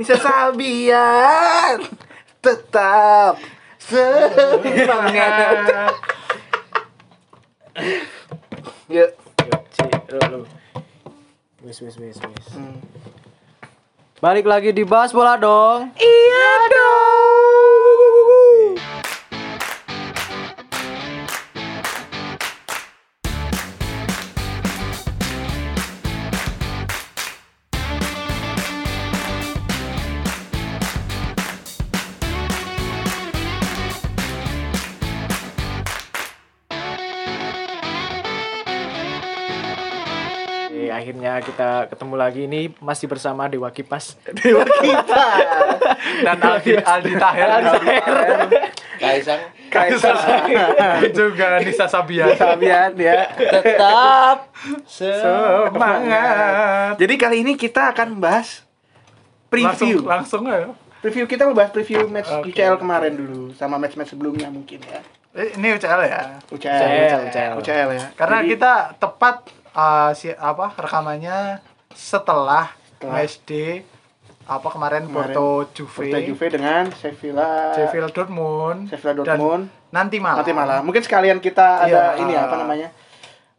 Nisa Sabian tetap semangat. Ya. Cik, lu, lu. Wis, wis, wis, wis. Balik lagi di Bahas Bola dong. Iya dong. Kita ketemu lagi ini masih bersama Dewa Kipas. Dewa kita. dan Aldi Aldi Taher Kaisang Kaisar juga Nisa Sabian Sabian ya. tetap semangat Jadi kali ini kita akan bahas preview. langsung langsung aja Preview kita mau bahas preview match Oke. UCL kemarin dulu sama match-match sebelumnya mungkin ya. Eh, ini UCL ya UCL, UCL, UCL. UCL ya. karena Jadi, kita tepat uh, si apa rekamannya setelah. MSD apa kemarin, Kemarin, Porto Juve, Porto Juve dengan Sevilla, Sheffield Dortmund, Sevilla dan Dortmund. nanti malam. nanti malam. Mungkin sekalian kita ada Iya. ini ya, apa namanya?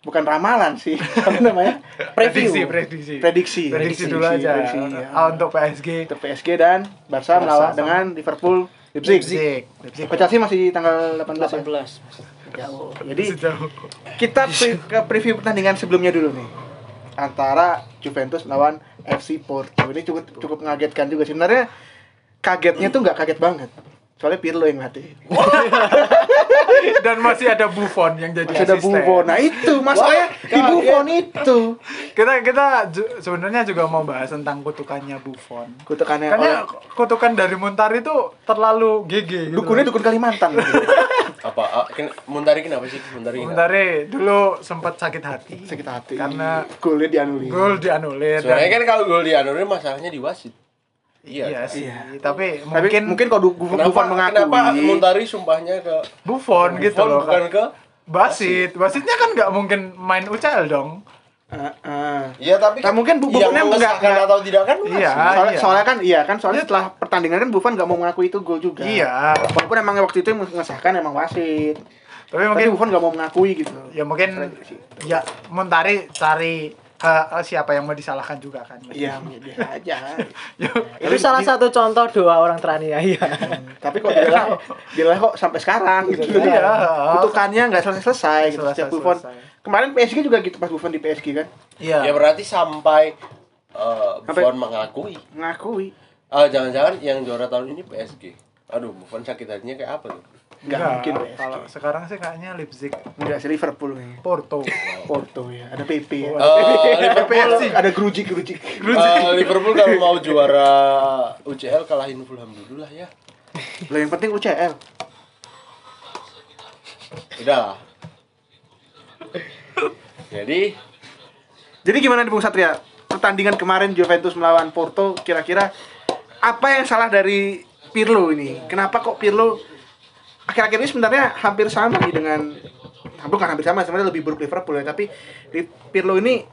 Bukan ramalan sih, apa namanya? Prediksi, prediksi. Prediksi. Prediksi dulu aja. prediksi, ya. Untuk PSG. Untuk PSG dan Barca melawan dengan Liverpool Leipzig. Leipzig. Leipzig. Ke Chelsea masih tanggal 18 ya? 18. Jauh. Jadi kita pre- ke preview pertandingan sebelumnya dulu nih antara Juventus melawan FC Porto ini cukup cukup mengagetkan juga sebenarnya kagetnya tuh nggak kaget banget soalnya Pirlo yang latih Dan masih ada Buffon yang jadi masih ada asisten. Buffon nah itu masalahnya di Buffon itu Kita kita ju- sebenarnya juga mau bahas tentang kutukannya Buffon. kutukannya Karena oleh- kutukan dari Muntari itu terlalu GG gitu. dukunnya dukun Kalimantan apa ah, ken- Muntari kenapa sih Muntari kenapa? Muntari dulu sempat sakit hati. sakit hati Karena golnya dianulir gol dianulir sebenarnya dan kan kalau gol dianulir masalahnya di wasit iya, iya kan? sih. Iya. Tapi tapi mungkin mungkin kalau Buffon kenapa mengakui kenapa Muntari sumpahnya ke Buffon gitu Buffon loh. bukan ke Basit, Basitnya kan nggak mungkin main UCL dong. Eh, eh. Iya tapi Nah, mungkin Buffonnya enggak- enggak- atau tidak kan Iya. soalnya, iya. soalnya kan iya kan soalnya Iya. setelah pertandingan kan Buffon nggak mau mengakui itu gol juga Iya. walaupun emang waktu itu yang mengesahkan emang wasit Tapi tapi mungkin Buffon nggak mau mengakui gitu ya mungkin Prediksi. ya Muntari cari ke siapa yang mau disalahkan juga kan. Iya, dia aja. Ya, Itu salah satu contoh doa orang teraniaya. Tapi kok dia dia kok sampai sekarang gitu. Iya. Kutukannya nggak selesai-selesai gitu. Selesai- Setiap Buffon. selesai. Kemarin PSG juga gitu pas Buffon di PSG kan. ya Iya. berarti sampai eh, Sampai- Buffon mengakui Ngakui. Ah, jangan-jangan yang juara tahun ini PSG aduh Buffon sakit hatinya kayak apa tuh Enggak, mungkin PSG. Kalau sekarang sih kayaknya Leipzig, Enggak sih Liverpool nih. Porto. Porto ya, ada PP ya. Eh, Liverpool ada Grujic Grujic. Eh, Liverpool kalau mau juara UCL kalahin Fulham dulu lah ya. Lah yang penting UCL. Udah lah. Jadi Jadi gimana nih Bung Satria? Pertandingan kemarin Juventus melawan Porto kira-kira apa yang salah dari Pirlo ini? Kenapa kok Pirlo akhir-akhir ini sebenarnya hampir sama nih dengan bukan hampir sama sebenarnya lebih buruk Liverpool ya tapi di Pirlo ini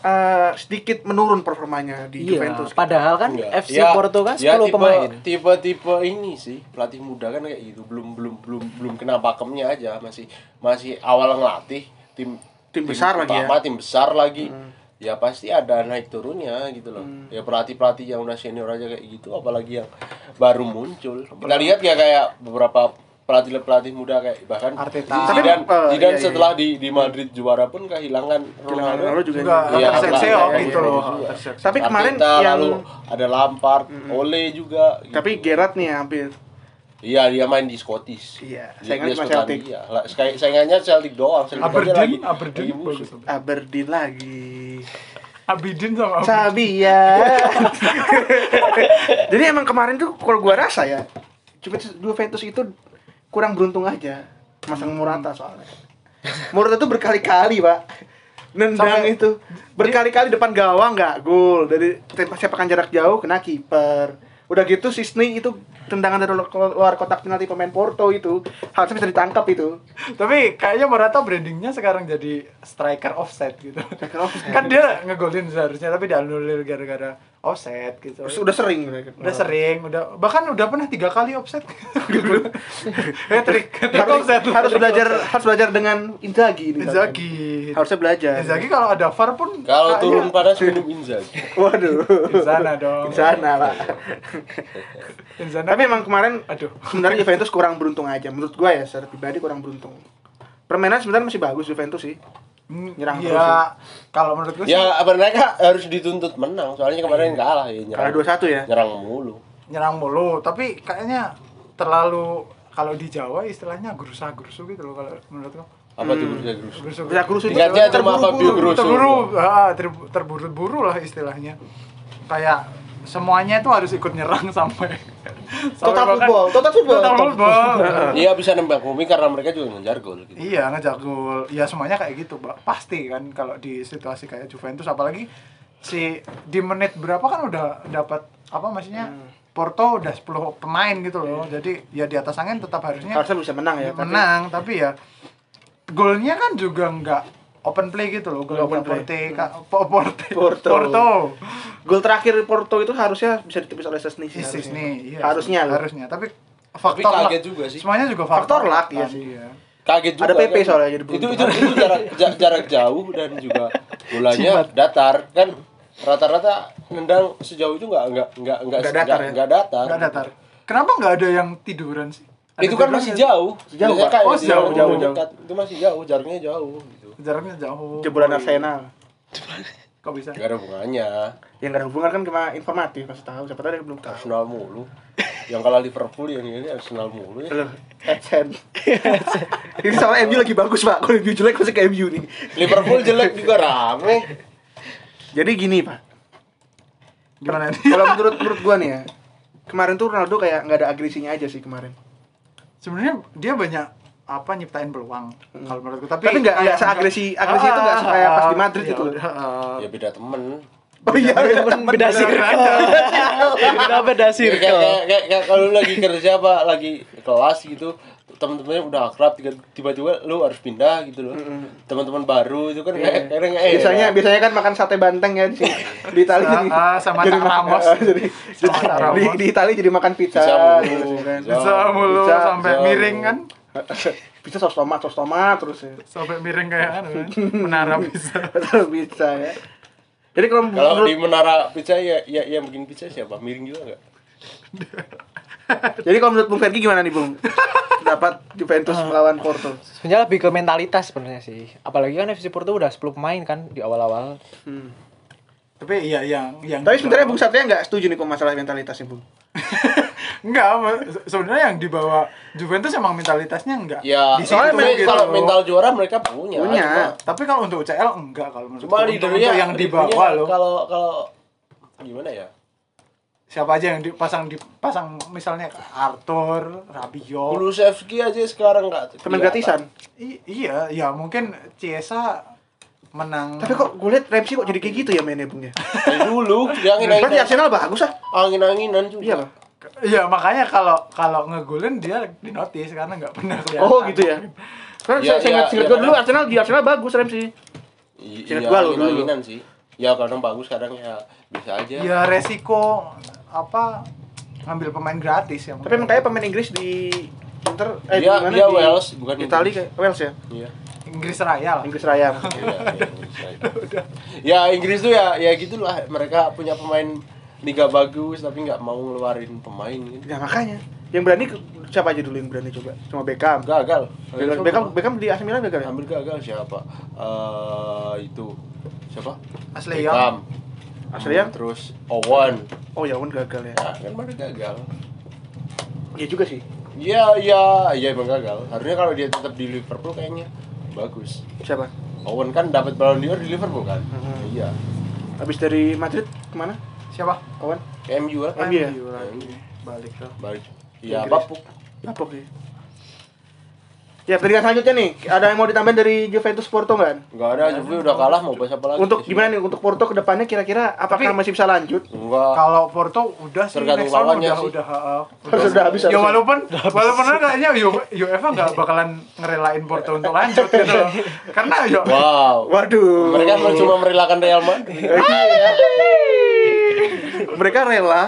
eh, sedikit menurun performanya di Iya, Juventus. padahal kan enggak. FC Porto kan 10 ya tipe, pemain. Tipe-tipe ini sih pelatih muda kan kayak gitu belum belum belum belum kena pakemnya aja masih masih awal ngelatih tim Tim besar lagi ya. tim besar lagi. Ya pasti ada naik turunnya gitu loh. Hmm. Ya pelatih-pelatih yang udah senior aja kayak gitu apalagi yang baru muncul. Kita lihat ya kayak beberapa pelatih-pelatih muda kayak bahkan Arteta. Zidane, Tapi, Zidane iya, iya, setelah di di Madrid juara pun kehilangan Ronaldo Ronaldo. juga, Juga Iya, terseok iya, gitu iya, loh. iya. Tapi kemarin Arteta, yang lalu ada Lampard, Ole juga. gitu. tapi Gerrard nih hampir Iya, dia main di Scottish. Iya, saingannya Skotlandia. Celtic. Saing- saingannya Celtic doang. Celtic Aberdeen, lagi, Aberdeen lagi. Aberdeen lagi. Abidin sama Abidin. Sabian. Jadi emang kemarin tuh kalau gua rasa ya Juventus, Juventus itu kurang beruntung aja masang Morata soalnya. Morata tuh berkali-kali, Pak. Nendang Sampai- itu berkali-kali depan gawang nggak gol dari sepakan jarak jauh kena kiper. Udah gitu Sisney itu tendangan dari lu- luar kotak penalti pemain Porto itu harusnya bisa ditangkap itu. Tapi kayaknya Morata brandingnya sekarang jadi striker offset gitu. Striker offside. kan dia ngegolin seharusnya tapi dianulir gara-gara offset gitu. Udah sering mereka. udah sering, udah bahkan udah pernah tiga kali offset. Hat-trick, hat-trick harus, offset. harus belajar harus belajar dengan Inzaghi ini. Inzaghi. Harusnya belajar. Inzaghi kalau ada VAR pun Kalau turun panas minum Inzaghi. Waduh. di sana dong. Di sana lah. Di sana. Tapi emang kemarin aduh. sebenarnya Juventus kurang beruntung aja menurut gua ya secara pribadi kurang beruntung. Permainan sebenarnya masih bagus Juventus sih. Hmm, Nyerang ya, terus kalau menurut gue sih Ya apa mereka harus dituntut menang. Soalnya kemarin kalah ya Kalah nyerang. 2-1 ya. Nyerang mulu. nyerang mulu, tapi kayaknya terlalu kalau di Jawa istilahnya gerusa-gerusu gitu loh kalau menurut gue. Apa tuh Gerusa Gerusa? Gerusu. Bisa kurus itu Fabio Grosso. Terburu, ah, ter- terburu-buru lah istilahnya. Kayak semuanya itu harus ikut nyerang sampai Total football, total football. Total football. Iya bisa nembak bumi karena mereka juga ngejar gol gitu. Iya ngejar gol. Ya semuanya kayak gitu, Pak. Pasti kan kalau di situasi kayak Juventus apalagi si di menit berapa kan udah dapat apa maksudnya Hmm. Porto udah 10 pemain gitu loh. Jadi ya di atas angin tetap harusnya Harusnya bisa menang ya. tapi- menang, tapi ya golnya kan juga nggak open play gitu loh. Gol Open play. Porte, Ka- Po- Porte, Porto. Porto. Gol terakhir Porto itu harusnya bisa ditepis oleh Sesni sih. Isis harusnya. nih, iya. Harusnya loh. harusnya. Tapi Tapi faktor kaget luck. juga sih. Semuanya juga Faktor faktor, luck, iya kan, sih. iya. Kaget juga. Ada PP kan. soalnya jadi Itu itu, itu jarak ja- jarak jauh dan juga bolanya datar kan rata-rata nendang sejauh itu nggak nggak nggak nggak Nggak datar ya? nggak datar. Nggak datar. Kenapa nggak ada yang tiduran sih? Ada itu kan masih jauh. Jauh, Biasanya Pak. kayak Oh, jauh, jauh, jauh. Itu masih jauh, jaraknya jauh gitu. Jaraknya jauh. Jebolan Arsenal. Kok bisa? Gak ada hubungannya. Yang gak ada hubungan kan cuma informatif, pasti tahu. Siapa tahu dia belum tahu. Arsenal mulu. Yang kalah Liverpool yang ini Arsenal mulu ya. Loh, Edsen. Ini sama MU lagi bagus, Pak. Kalau MU jelek masih ke MU nih. Liverpool jelek juga rame. Jadi gini, Pak. Gimana nih? Kalau menurut menurut gua nih ya, kemarin tuh Ronaldo kayak nggak ada agresinya aja sih kemarin. Sebenarnya dia banyak apa nyiptain peluang kalau menurutku tapi Tapi nggak- nggak kayak- seagresi- agresi itu nggak kayak pas di Madrid ya itu. udah, ah. Ya beda temen. Oh iya, beda circle. Udah beda Ya, circle. kayak, kayak, kayak, kayak kalau lu lagi kerja apa lagi kelas gitu teman-temannya udah akrab tiba- tiba-tiba lu harus pindah gitu loh teman-teman baru itu kan kayak kadang kayak biasanya biasanya kan makan sate banteng ya di sini. di Italia jadi Ah, sama jadi Ramos. ah, jadi, Cak di, di Italia jadi makan pizza, Pizza mulu. gitu kan. Pizza. bisa mulu Bisa, sampai bisa miring mulu. kan pizza saus tomat saus tomat terus ya sampai miring kayak anu kan menara bisa pizza ya jadi kalau kalau menurut di menara pizza ya, ya yang bikin pizza siapa miring juga nggak jadi kalau menurut Bung Fergie gimana nih Bung dapat Juventus melawan Porto Sebenarnya lebih ke mentalitas sebenarnya sih. Apalagi kan FC Porto udah 10 pemain kan di awal-awal. Hmm. tapi iya yang yang tapi sebenarnya Bung Satria nggak setuju nih kok masalah mentalitasnya Bung enggak sebenarnya yang dibawa Juventus emang mentalitasnya enggak ya Di soalnya soalnya gitu kalau mental juara mereka punya Punya. Cuma- tapi kalau untuk UCL enggak kalau menurut cuma untuk, untuk yang dibawa loh kalau kalau gimana ya siapa aja yang dipasang dipasang misalnya Arthur, Rabiot. Kulusevski aja sekarang nggak pemain kelihatan. gratisan? I- iya, ya mungkin Ciesa menang. tapi kok gue liat Ramsey kok jadi kayak gitu ya mainnya Bung ya? Dulu dia berarti angin-anginan Arsenal bagus ah. Angin-anginan juga. Iya Iya, makanya kalau kalau ngegolin dia dinotis karena nggak pernah kelihatan. oh gitu ya. Karena Iya, saya saya iya, ingat iya, gue dulu Arsenal di Arsenal bagus Ramsey. Iya dulu. angin-anginan sih. Ya kadang bagus kadang ya bisa aja. Ya resiko apa ngambil pemain gratis ya. tapi emang kayak pemain Inggris di Inter eh Dia- di mana? dia Di Wales, bukan Italia Inggris. kayak Wales ya? Iya. Inggris Raya lah. Inggris Raya. Iya, iya, Inggris aja. ya Inggris tuh ya ya gitulah. Mereka punya pemain liga bagus tapi nggak mau ngeluarin pemain gitu. ya makanya. Yang berani siapa aja dulu yang berani coba? Cuma Beckham. Gagal. Beckham Beckham, Beckham di AC Milan gagal ya? Hampir gagal siapa? Eh itu. Siapa? Ashley Beckham Ashley Young? terus Owen oh ya Owen gagal ya ya kan pada gagal iya juga sih Iya, iya, iya emang gagal. Harusnya kalau dia tetap di Liverpool kayaknya bagus. siapa Owen kan dapat Ballon d'Or di Liverpool kan? Mhm. Iya. habis dari Madrid ke mana Siapa? Owen Ke MU lah. MU ya? MU lagi. Balik ke Balik. Iya, bapuk. Apa sih ya pertandingan selanjutnya nih ada yang mau ditambahin dari Juventus Porto nggak Enggak ada, Juve udah kalah mau bahas apa lagi? untuk gimana nih untuk Porto ke depannya kira-kira apakah Tapi- masih bisa lanjut Enggak. kalau Porto udah sih Tergantung next round udah sih. udah uh, Harus udah habis, Ya walaupun walaupun kayaknya UEFA nggak bakalan ngerelain Porto untuk lanjut gitu. loh. Karena ya Wow. waduh Mereka cuma merelakan Real Madrid. mereka rela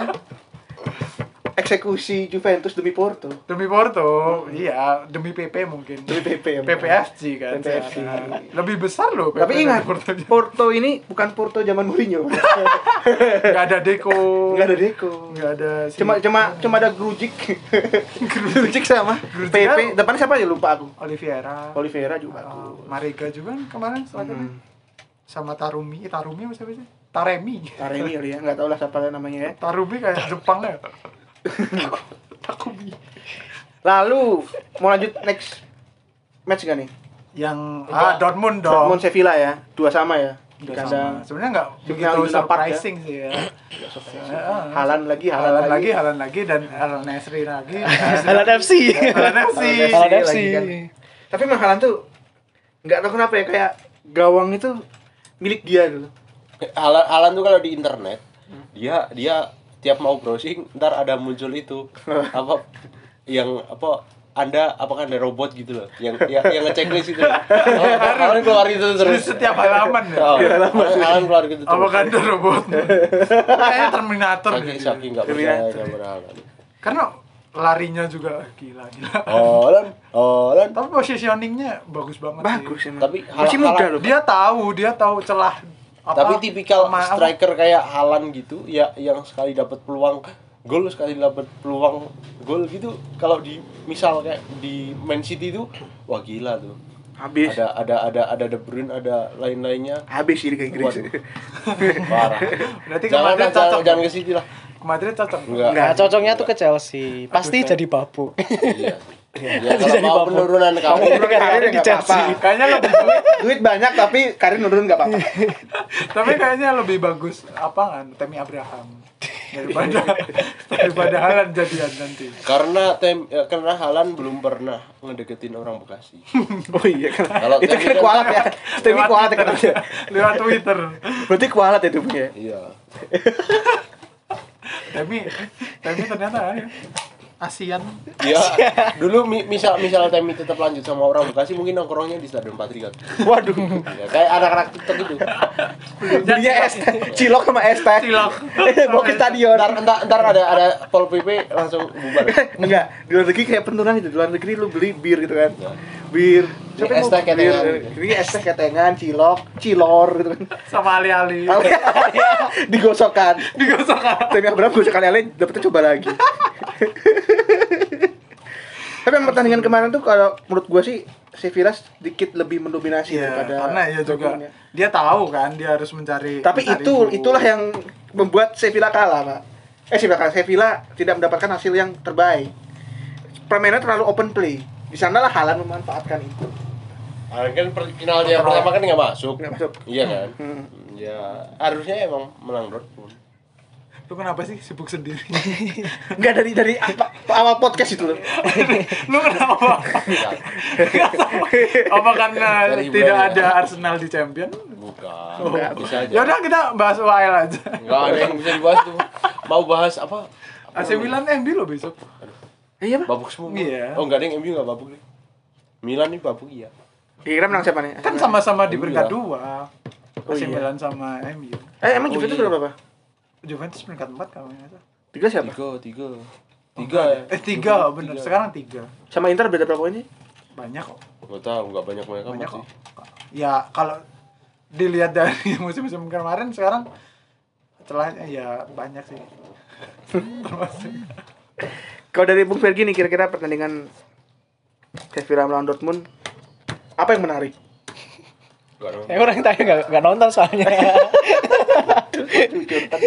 eksekusi Juventus demi Porto. Demi Porto, iya, demi PP mungkin. Demi PP. PPFC kan. PPFC. Lebih besar loh. PP Tapi ingat, Porto. Porto ini bukan Porto zaman Mourinho. Nggak ada Deco. Nggak ada Deco. Nggak ada. si- Cuma cuma cuma ada Grujic. Grujic sama Grujic PP. kan- Depannya siapa ya lupa aku. Oliveira. Oliveira juga Oh. Mariga juga kan kemarin strikernya. Hmm. Sama Tarumi, eh, Tarumi apa siapa sih? Taremi. Taremi kali ya, nggak tahu lah siapa namanya ya. Tarumi kayak Jepang ya. Takumi. Lalu mau lanjut next match gak nih? Yang ah Dortmund dong. Dortmund Sevilla ya, dua sama ya. Di kandang. Sebenarnya nggak begitu ya. surprising sih ya. Halan lagi, Halan, Halan lagi, Halan lagi dan Halan Nesri lagi. Halan FC. Halan FC. Halan lagi FC. kan. Tapi emang Halan tuh nggak tahu kenapa ya kayak gawang itu milik dia gitu. Alan, Alan tuh kalau di internet dia dia tiap mau browsing ntar ada muncul itu apa yang apa anda apakah anda robot gitu loh yang yang, yang ngechecklist itu Alan keluar itu Di terus setiap halaman ya. oh, Alan, Alan keluar gitu terus Apakah ada robot? Kayaknya Terminator saking deh. saking nggak percaya Karena larinya juga gila gila. oh Alan oh Alan Tapi positioningnya bagus banget Bagus sih. Tapi masih muda loh. Dia tahu, dia tahu celah apa, tapi tipikal sama- striker kayak Alan gitu ya yang sekali dapat peluang gol sekali dapat peluang gol gitu kalau di misal kayak di Man City itu wah gila tuh Habis. ada ada ada ada De Bruyne ada lain-lainnya Habis sih Liga Inggris. Parah Berarti ke jangan Madrid lah, jangan, cocok. jangan ke City lah Ke Madrid cocok. enggak Nah, cocoknya tuh ke Chelsea. Pasti jadi babu. iya ya, kalau mau penurunan Kamu karir di Chelsea. Kayaknya lebih Duit banyak tapi karir nurun nggak apa-apa. tapi kayaknya lebih bagus apa kan Temi Abraham daripada daripada Halan jadian nanti. karena tem ya, karena Halan belum pernah ngedeketin orang Bekasi Oh iya kan. Kalau itu Temi kan kan- kualat ya. Temi Lewat kualat ya Twitter. katanya. Lewat Twitter. Berarti kualat ya tubuhnya. iya Temi Temi ternyata ya, ASEAN Iya, dulu mi- misal misal Temi tetap lanjut sama orang Bekasi mungkin nongkrongnya di Stadion Patriot. Waduh. Ya, kayak anak-anak TikTok itu. Belinya es cilok sama es teh. Cilok. Mau ke stadion. Ntar, ntar, ntar ada ada Pol PP langsung bubar. Enggak, di luar negeri kayak penurunan itu. Di luar negeri lu beli bir gitu kan. Bir. Ini es teh ketengan. bir? Ini es teh ketengan, cilok, cilor gitu kan. sama ali-ali. Digosokkan. Digosok Temi Abraham gosok kali lain dapetnya coba lagi. Tapi yang pertandingan kemarin tuh kalau menurut gua sih Sevilla sedikit lebih mendominasi Iya, daripada karena ya juga dia tahu kan dia harus mencari Tapi mencari itu gol. itulah yang membuat Sevilla kalah, Pak. Eh Sevilla kalah. Sevilla tidak mendapatkan hasil yang terbaik. Permainannya terlalu open play. Di sanalah Halan memanfaatkan itu. Ah, kan final dia pertama kan nggak masuk. Nggak masuk. Iya kan? Hmm. Ya harusnya emang menang Dortmund. Lu kenapa sih sibuk sendiri Enggak dari dari apa, awal podcast itu loh. lu kenapa apa karena Dari tidak bulan ada ya. Arsenal di champion Bukan. Oh, bisa aja. ya udah kita bahas UAL aja Enggak ada yang bisa dibahas tuh. Mau bahas apa? AC Milan MB lo besok Eh, Iya, Pak. Babuk semua. Iya. Oh, enggak ada yang MU enggak babuk nih. Milan nih babuk iya. Kira menang siapa nih? kan sama-sama di Iya. peringkat dua Oh, AC iya. Milan sama MU Eh, emang Oh, Juventus iya. berapa? Juventus peringkat empat kalau nggak salah Tiga siapa? Tiga, tiga. Tiga ya. eh tiga bener sekarang tiga Sama Inter beda berapa sih? banyak kok Enggak tahu, enggak banyak banyak banyak kok sih. ya kalau dilihat dari musim-musim kemarin sekarang celahnya ya banyak sih Termasuk. Kalau dari Bung Fergie nih kira-kira pertandingan Sevilla melawan Dortmund apa yang menarik? Enggak dong. Eh orang tanya nggak nggak nonton soalnya.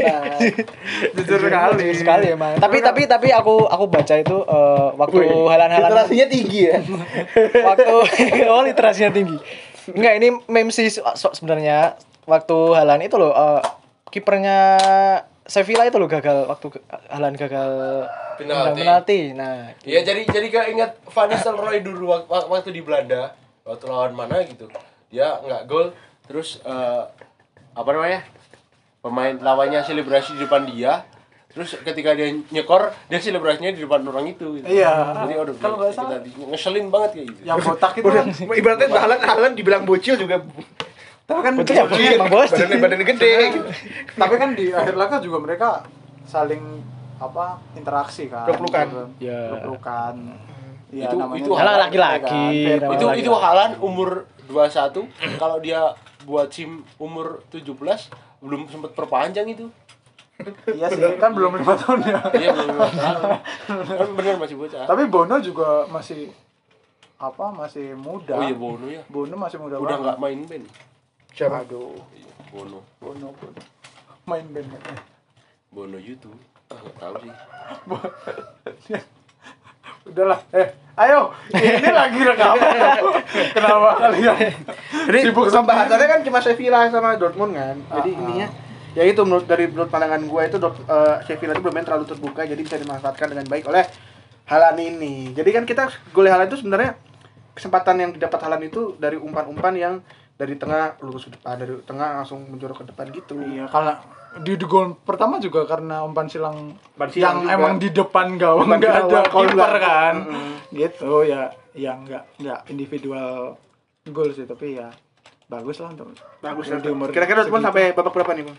Jujur tenang. jujur sekali sekali emang. Tapi tapi tapi aku aku baca itu eh, waktu halan-halan Literasinya tinggi ya. waktu oh literasinya tinggi. Enggak ini meme sih so- so- sebenarnya waktu halan itu loh eh, kipernya Sevilla itu loh gagal waktu halan gagal Penalti. penalti. Nah, Iya jadi jadi gak ingat Van Nistelrooy dulu wak- wak- waktu di Belanda waktu lawan mana gitu dia nggak gol terus eh, apa namanya pemain lawannya selebrasi di depan dia terus ketika dia nyekor dia selebrasinya di depan orang itu gitu. Iya. jadi aduh Kalau nggak salah. kita ngeselin banget kayak gitu yang botak itu Udah, kan ibaratnya Halan Halan dibilang bocil juga Tapi kan Betul ya, di- Bang, Bos. badannya badannya gede gitu. tapi kan di akhir laga juga mereka saling apa interaksi kan Peluk-pelukan. Gitu. Ya. Peluk-pelukan ya, Itu- namanya itu Alah, laki-laki, kan, itu itu Halan umur 21 kalau dia buat SIM umur 17 belum sempat perpanjang itu. Iya sih kan belum lima tahun ya. Iya belum lima tahun. kan bener masih bocah. Tapi Bono juga masih apa masih muda. Oh iya Bono ya. Bono masih muda udah nggak main band. Siapa? aduh. Iya, Bono. Bono Bono. Main band Bono YouTube. Ah nggak tahu sih udahlah eh ayo ini lagi rekaman kenapa kalian Jadi Sibuk pembahasannya kan cuma Sevilla sama Dortmund kan. Jadi Ah, ah. intinya ya itu menurut dari menurut pandangan gue itu Dort- eh, Sevilla itu bermain terlalu terbuka jadi bisa dimanfaatkan dengan baik oleh Halan ini. Jadi kan kita gol Halan itu sebenarnya kesempatan yang didapat Halan itu dari umpan-umpan yang dari tengah lurus ke depan, dari tengah langsung menjorok ke depan gitu. Iya, karena di, di gol pertama juga karena umpan silang Umpan silang yang juga. emang di depan gawang nggak ada kiper kan. Mm-mm. Gitu ya, yang nggak nggak individual gol sih, tapi ya bagus lah untuk Bagus di ya. umur Kira-kira Dortmund sampai babak berapa nih, Bang?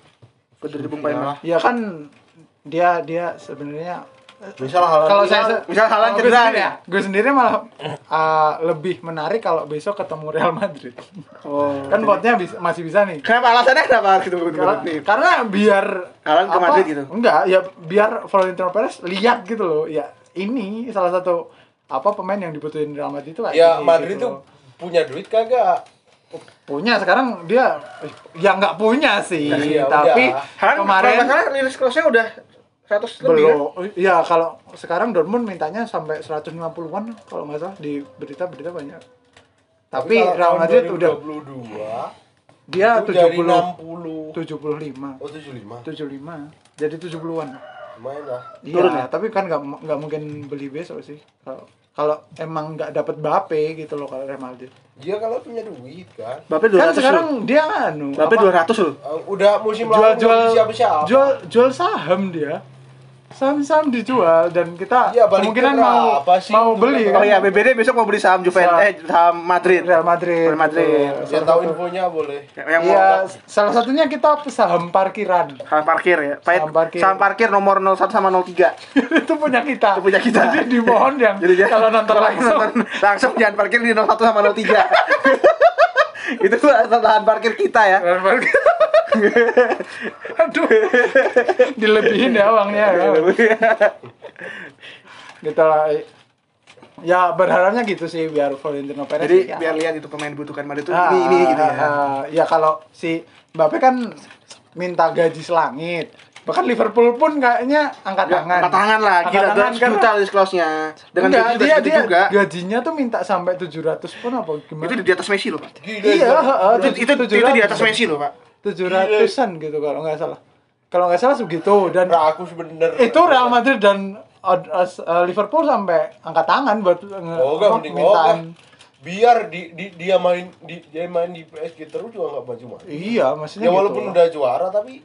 Dari Bung Paima. Ya kan dia dia sebenarnya misal Halan kalau saya misal gue cedera sendiri nih. ya, gue sendiri malah uh, lebih menarik kalau besok ketemu Real Madrid. Oh. kan potnya bisa, masih bisa nih. Kenapa alasannya kenapa gitu? Karena, karena biar Haaland ke apa, Madrid gitu? Enggak, ya biar Florentino Perez lihat gitu loh. Ya ini salah satu apa pemain yang dibutuhin Real Madrid itu ya Madrid gitu tuh loh. punya duit kagak punya sekarang dia ya nggak punya sih, Iya, tapi udah. Kemarin salah rilis crossnya udah 100 lebih kan? belum. Iya, kalau sekarang Dortmund mintanya sampai 150-an kalau nggak salah di berita-berita banyak. Tapi kalau Real Madrid udah 2022 dia itu jadi 70 60 75 oh 75 75 jadi 70-an. lumayan lah Iya, tapi kan nggak nggak mungkin beli besok sih. Kalau kalau emang nggak dapet Bape gitu loh kalau Real Madrid. dia kalau punya duit kan Bape 200 Kan loh. sekarang dia anu Bape apa, 200 loh. Uh, udah musim jual lalu jual belum siapa-siapa jual jual saham dia. Saham-saham dijual dan kita Iya, balik kemungkinan ke mau berapa sih? mau beli Oh kan. iya, BBD besok mau beli saham Juventus Saham. eh saham Madrid. Real Madrid. Real Madrid. Salah tahu infonya boleh Yang mau Iya, salah satunya kita saham parkiran. saham parkir ya. Pahit, Saham parkir. saham parkir nomor 01 sama 03. itu punya kita. Itu punya kita. Jadi dimohon yang Jadi dia- kalau nonton langsung nonton langsung jangan parkir di 01 sama 03. Itu lahan parkir kita ya. Saham parkir. Aduh. Dilebihin ya uangnya ya. Gitu lah. Ya berharapnya gitu sih biar Florentino Perez Jadi ya. biar lihat itu pemain dibutuhkan Madrid itu Ah, ini ini gitu ya. ah, ya kalau si Mbappe kan minta gaji selangit. Bahkan Liverpool pun kayaknya angkat Ya, tangan. angkat tangan lah, Angkat gila tangan 200 juta list clause-nya. Dengan Enggak, gaji dia dia juga. gajinya tuh minta sampai 700 pun apa gimana? Itu di atas Messi loh, Pak. Gila, Iya, gila. heeh, Itu itu, itu di atas Messi loh, Pak. 700-an gitu kalau nggak salah. Kalau nggak salah segitu dan Nah, aku sebenernya itu Real Madrid dan uh, uh, Liverpool sampai angkat tangan buat Oh, apa, mintaan. oke. Biar di, di, dia main di dia main di PSG terus juga enggak maju maju. Iya, maksudnya Ya walaupun gitu. udah juara tapi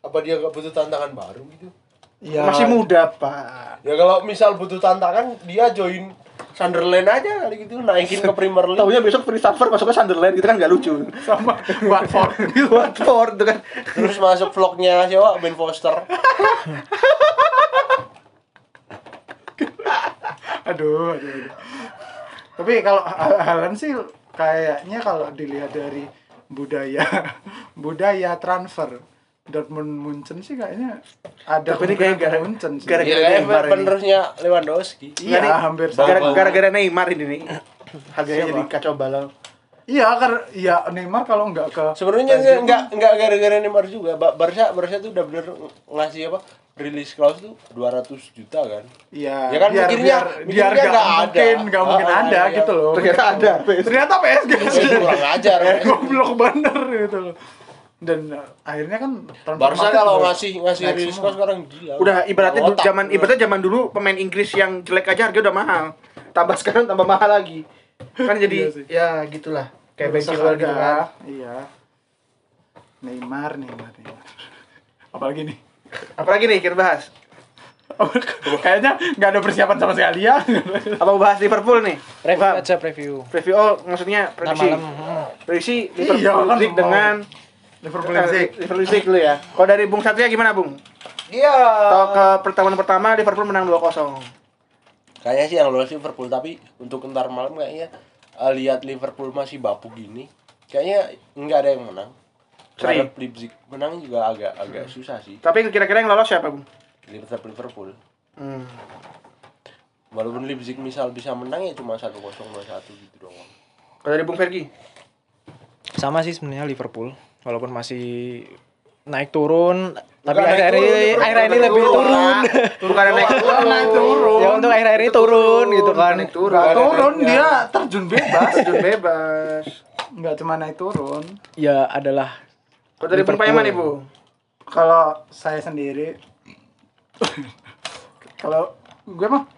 apa dia enggak butuh tantangan baru gitu? Iya. Masih muda, Pak. Ya kalau misal butuh tantangan dia join Sunderland aja kali gitu naikin ke Premier League. Taunya besok free transfer masuk ke Sunderland gitu kan nggak lucu. sama Watford. Watford itu kan. Terus masuk vlognya siapa? Ben Foster. aduh, aduh, aduh. Tapi kalau Haaland sih kayaknya kalau dilihat dari budaya budaya transfer Dortmund Munchen sih kayaknya ada Tapi ini kayak gara- Munchen sih. gara- Ya Gara-gara kayak Neymar ini. penerusnya Lewandowski. Iya, Nggak, hampir Gara-gara Neymar ini nih. Harganya Siapa? jadi kacau balau. Iya, karena ya Neymar kalau nggak ke Sebenarnya PSG enggak enggak enggak gara-gara Neymar juga. Ba- Barca Barca tuh udah bener ngasih apa? Release clause tuh 200 juta kan. Iya, Ya kan, biar mikirnya- biar biar nggak nggak ada. mungkin nggak mungkin Ah, ada iya. gitu loh. Ternyata ada. Ternyata PSG sih. Kurang ajar. Goblok bener gitu loh. Dan uh, akhirnya kan Barca kalau ngasih ngasih semua. clause sekarang gila. Udah ibaratnya dulu Otak. zaman ibaratnya zaman dulu pemain Inggris yang jelek aja harga udah mahal. Tambah sekarang tambah mahal lagi. Kan jadi Iya ya gitulah. Kayak Ben Besar Chilwell gitu kan. Iya. Neymar, Neymar, Neymar. Apalagi nih? Apalagi nih kita bahas. Kayaknya nggak ada persiapan sama sekali ya. Apa mau bahas Liverpool nih? Review aja preview. Preview oh maksudnya prediksi. malam. Prediksi Iya, Liverpool kan mau- dengan Liverpool Leipzig. Liverpool League dulu ya. Kalau dari Bung Satria gimana, Bung? Iya. Tahu ke pertemuan pertama Liverpool menang 2-0. Kayaknya sih yang lolos Liverpool tapi untuk ntar malam kayaknya eh, lihat Liverpool masih bapuk gini, kayaknya nggak ada yang menang. Terhadap Leipzig menang juga agak agak susah sih. Tapi kira-kira yang lolos siapa, Bung? Liverpool Liverpool. Hmm. Walaupun Leipzig misal bisa menang ya cuma 1-0 2-1 gitu doang. Kalau dari Bung Fergi? Sama sih sebenarnya Liverpool. Walaupun masih naik turun, tapi Bukan akhir-akhir turun, ini Bro. akhir ini lebih turun, turun. Bukan naik turun. Naik turun. ya untuk akhir-akhir ini turun gitu kan. Naik turun. Turun dia terjun bebas. Terjun bebas. Nggak cuma naik turun. Ya adalah Kalau dari Bung Liverpool. Paiman nih, Bu? Kalau saya sendiri, kalau gue mah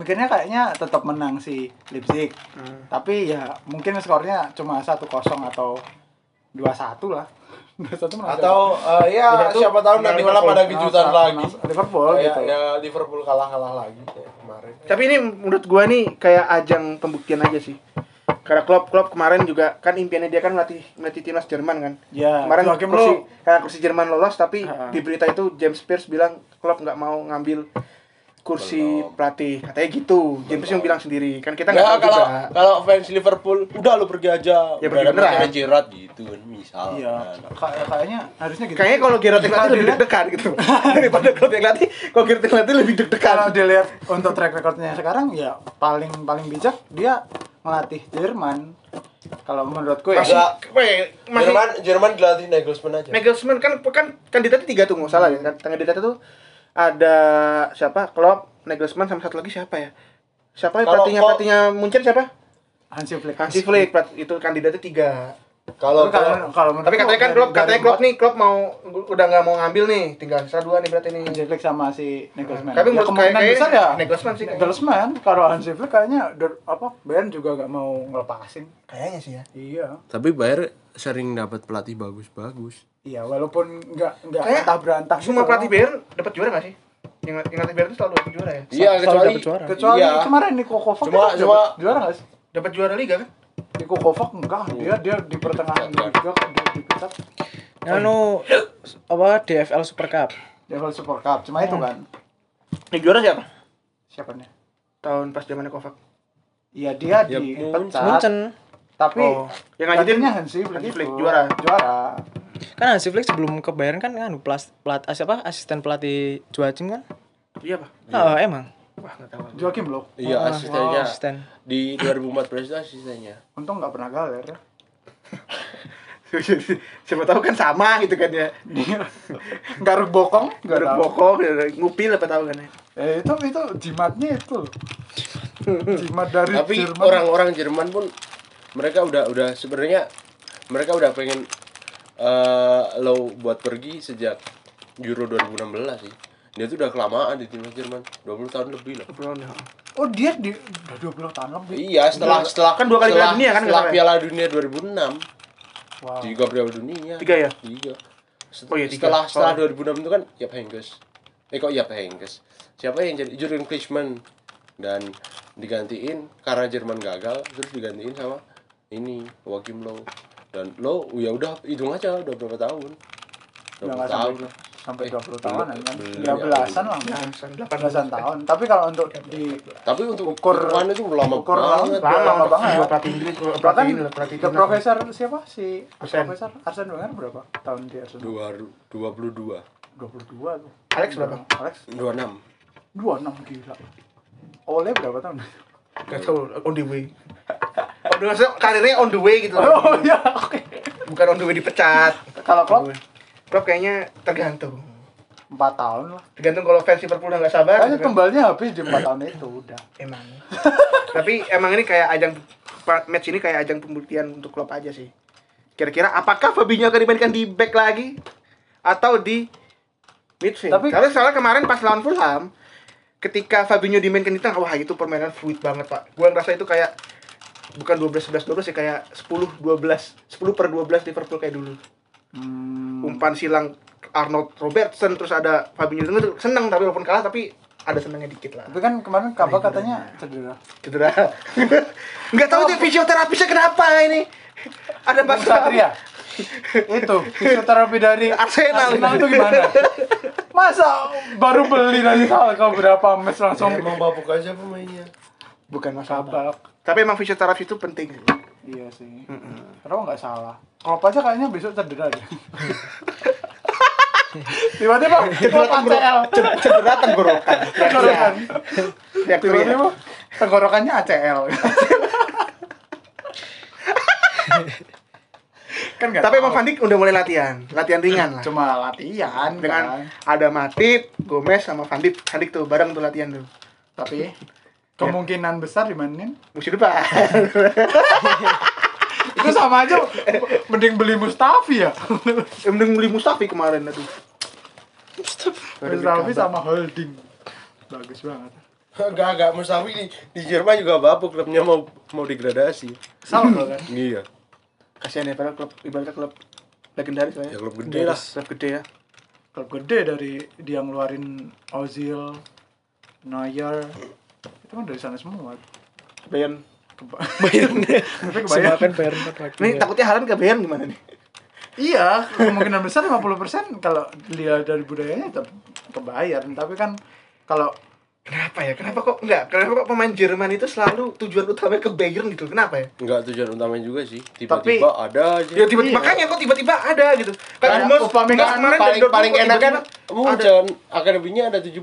mikirnya kayaknya tetap menang si Leipzig. Hmm. Tapi ya mungkin skornya cuma 1-0 atau 2-1 lah. 2-1 menang Atau eh, ya siapa tahu nanti malam Liverpool. ada kejutan lagi. Liverpool Kayak gitu. ya Liverpool kalah-kalah lagi kayak kemarin. Tapi ini menurut gua nih kayak ajang pembuktian aja sih. Karena Klopp Klopp kemarin juga kan impiannya dia kan melatih melatih timnas Jerman kan. Ya, kemarin kursi karena kursi Jerman lolos tapi Ha-ha. di berita itu James Pierce bilang Klopp nggak mau ngambil kursi Belum. pelatih katanya gitu James yang bilang sendiri kan kita Nggak, nggak tahu kalau juga kalau fans Liverpool udah lu pergi aja. Ya, pergi ada beneran. Gerrard gitu kan misal. Iya, kan. kayak- kayaknya harusnya gitu. kayaknya kalau Gerrard yang lebih deg-degan gitu daripada Klopp yang latih kalau Gerrard yang latih lebih deg-degan kalau dilihat untuk track recordnya sekarang ya paling paling bijak dia ngelatih Jerman. Kalau menurutku ya. masih ya, masih Jerman Jerman dilatih Nagelsmann aja. Nagelsmann kan kan kandidatnya tiga tuh nggak salah ya kan kandidatnya tuh ada siapa Klopp Nagelsmann sama satu lagi siapa ya siapa ya Kalau pelatihnya Klopp- pelatihnya Munchen siapa Hansi Flick. Hansi Flick pelat- itu kandidatnya tiga Kalau Tapi kalau kalau tapi katanya kan Klopp katanya Klopp nih Klopp mau udah nggak mau ngambil nih tinggal sisa dua nih berarti nih Hansi Flick sama si Nagelsmann. Tapi ya, menurut kemungkinan kayak- besar ya Nagelsmann sih. Nagelsmann. Kalau Hansi Flick kayaknya apa Bayern juga gak mau ngelepasin. kayaknya sih ya Iya. tapi Bayer sering dapat pelatih bagus-bagus. Iya, walaupun nggak nggak Kayak entah berantah semua pelatih Bayern dapat juara nggak sih yang yang latih Bayern itu selalu dapat juara ya Iya, Selalu kecuali dapet juara. Kecuali Iya. kemarin Niko Kovac Cuma- cuma- juara nggak sih? dapat juara liga kan Niko Kovac enggak, dia dia di pertengahan Enggak. liga dia dipecat. Anu apa DFL Super Cup. Level Super Cup, cuma itu kan. yang juara siapa Siapa nih? tahun pas zamannya Kovac Iya dia Ya, dipecat. Munchen. Tapi Oh, yang ngajutin pelatihnya Hansi Flick, juara. Juara. Kan Hansi Flick sebelum ke Bayern kan kan pelat, pelat siapa asisten pelatih Joachim kan? iya pak Oh, emang. wah nggak tahu Joachim loh. Iya, Ah, asistennya. oh, asisten. Di 2014 itu asistennya. Untung nggak pernah galer ya. siapa tahu kan sama gitu kan ya Dia garuk bokong, nggak Garuk bokong ngupil apa tahu kan ya Eh, itu itu jimatnya itu. Jimat dari Tapi Jerman. orang-orang Jerman pun mereka udah udah sebenarnya mereka udah pengen eh low buat pergi sejak Euro 2016 sih. Dia tuh udah kelamaan di timnas Jerman, 20 tahun lebih loh. Oh, dia di udah 20 tahun lebih. Iya, setelah setelah Kan dua kali setelah, Piala Dunia kan, Setelah Piala Dunia 2006. Wow. Tiga Piala Dunia. Tiga ya? Tiga. Set- Oh iya, tiga. Setelah setelah Oh. 2006 itu kan Yap Henkes. Eh kok Yap Henkes? Siapa yang jadi Jurgen Klinsmann dan digantiin karena Jerman gagal terus digantiin sama ini Joachim Low dan Low ya udah hitung aja udah berapa tahun 20 nggak tahun sampai lah sampai Eh, 20 tahunan kan. belum, Ya ya, belasan lah. Delapan Belasan tahun. Tapi kalau untuk di tapi untuk Ukur- ukuran itu lama ukur banget lama, lama banget. banget pelatih Inggris bahkan timnas. profesor siapa si profesor Arsene Wenger berapa tahun di Arsenal? dua dua puluh dua 22 tuh. Alex berapa Alex dua enam 26 gila. Ole berapa tahun? nggak tahu on the way maksudnya karirnya on the way gitu Oh iya, oke. bukan on the way dipecat. Kalau Klopp? Klopp kayaknya tergantung. 4 tahun lah. tergantung kalau fans Liverpool udah nggak sabar Kayaknya gitu tumbalnya habis di 4 tahun itu udah. emang. Tapi emang ini kayak ajang match ini kayak ajang pembuktian untuk klub aja sih. Kira-kira apakah Fabinho akan dimainkan di back lagi? Atau di midfield? Tapi- karena soalnya kemarin pas lawan Fulham ketika Fabinho dimainkan di tengah wah itu permainan fluid banget pak. Gua ngerasa itu kayak bukan 12 11 12 sih kayak 10 12 10 per 12 Liverpool kayak dulu. Hmm, umpan silang Arnold Robertson terus ada Fabinho itu seneng tapi walaupun kalah tapi ada senengnya dikit lah. Tapi kan kemarin kabar katanya cedera. cedera. Nggak tahu dia fisioterapisnya kenapa ini. Ada masalah. Satria. Itu fisioterapi dari Arsenal. itu gimana? Masa baru beli dari Salka berapa mes langsung? Emang babuk aja pemainnya bukan masalah. Sabak. Tapi emang fisioterapi itu penting sih Iya sih. Kalau nggak salah. Kalau aja kayaknya besok cedera deh. Tiba-tiba cedera tenggorokan cedera, tenggorokan Tenggorokan. Teriak-teriak. Tiba-tiba tenggorokannya ACL. kan nggak tapi emang Van Dijk udah mulai latihan latihan ringan lah cuma latihan dengan kan. ada Matip, Gomez sama Van Dijk tuh bareng tuh latihan tuh Tapi kemungkinan besar dimainin musim depan. itu sama aja mending beli Mustafi ya Yang mending beli Mustafi kemarin aduh. Mustafi sama Holding bagus banget Enggak, enggak, Mustafi di, di Jerman juga babuk klubnya mau mau degradasi. sama kan Iya. Kasihan ya padahal klub ibaratnya klub legendaris lah ya. Ya klub gede lah. Klub gede ya. klub gede dari dia ngeluarin Ozil Neuer itu kan dari sana semua Bayern. Keba Bayern tapi kebayang Semakan Bayern empat lagi. Nih takutnya Haaland ke Bayern gimana nih? iya kemungkinan besar 50% kalau lihat dari budayanya tetap kebayar tapi kan kalau Kenapa ya? Kenapa kok enggak? Kenapa kok pemain Jerman itu selalu tujuan utama ke Bayern gitu? Kenapa ya? Enggak tujuan utamanya juga sih. Tiba-tiba ada aja. Ya tiba-tiba Iya. makanya kok tiba-tiba ada gitu. Kayak kemarin paling paling enak kan Munchen akademinya ada 17.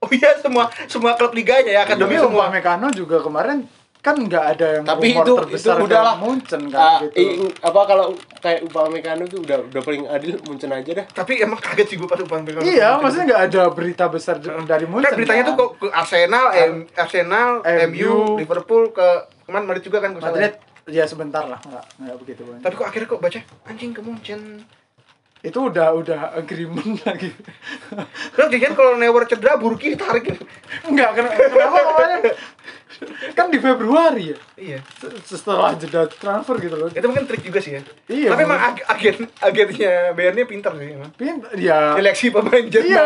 Oh iya semua semua klub liganya ya akademi tapi semua. Upamecano juga kemarin kan nggak ada yang Tapi rumor itu terbesar itu udahlah. Munchen kan gitu ing- apa kalau kayak Upamecano tuh udah udah paling adil Munchen aja dah. Tapi emang kaget sih gue pas Upamecano. iya maksudnya nggak ada berita besar dari Munchen Kan beritanya kan? tuh kok ke Arsenal, M- Arsenal, MU, MU, Liverpool ke ke mana Madrid juga kan ke. Madrid ya sebentar lah nggak nggak begitu banyak Tapi kok akhirnya kok baca anjing ke Munchen. Itu udah udah agreement lagi Terus kan kalau Neuer cedera Burki ditarik gitu. Enggak, ken- kenapa kemarin kan di Februari ya Iya. Se- setelah jeda transfer gitu loh Itu mungkin trik juga sih ya. Iya, Tapi emang ag- agen agennya Bayernnya pintar sih emang. Pin- ya Seleksi pemain Jerman. iya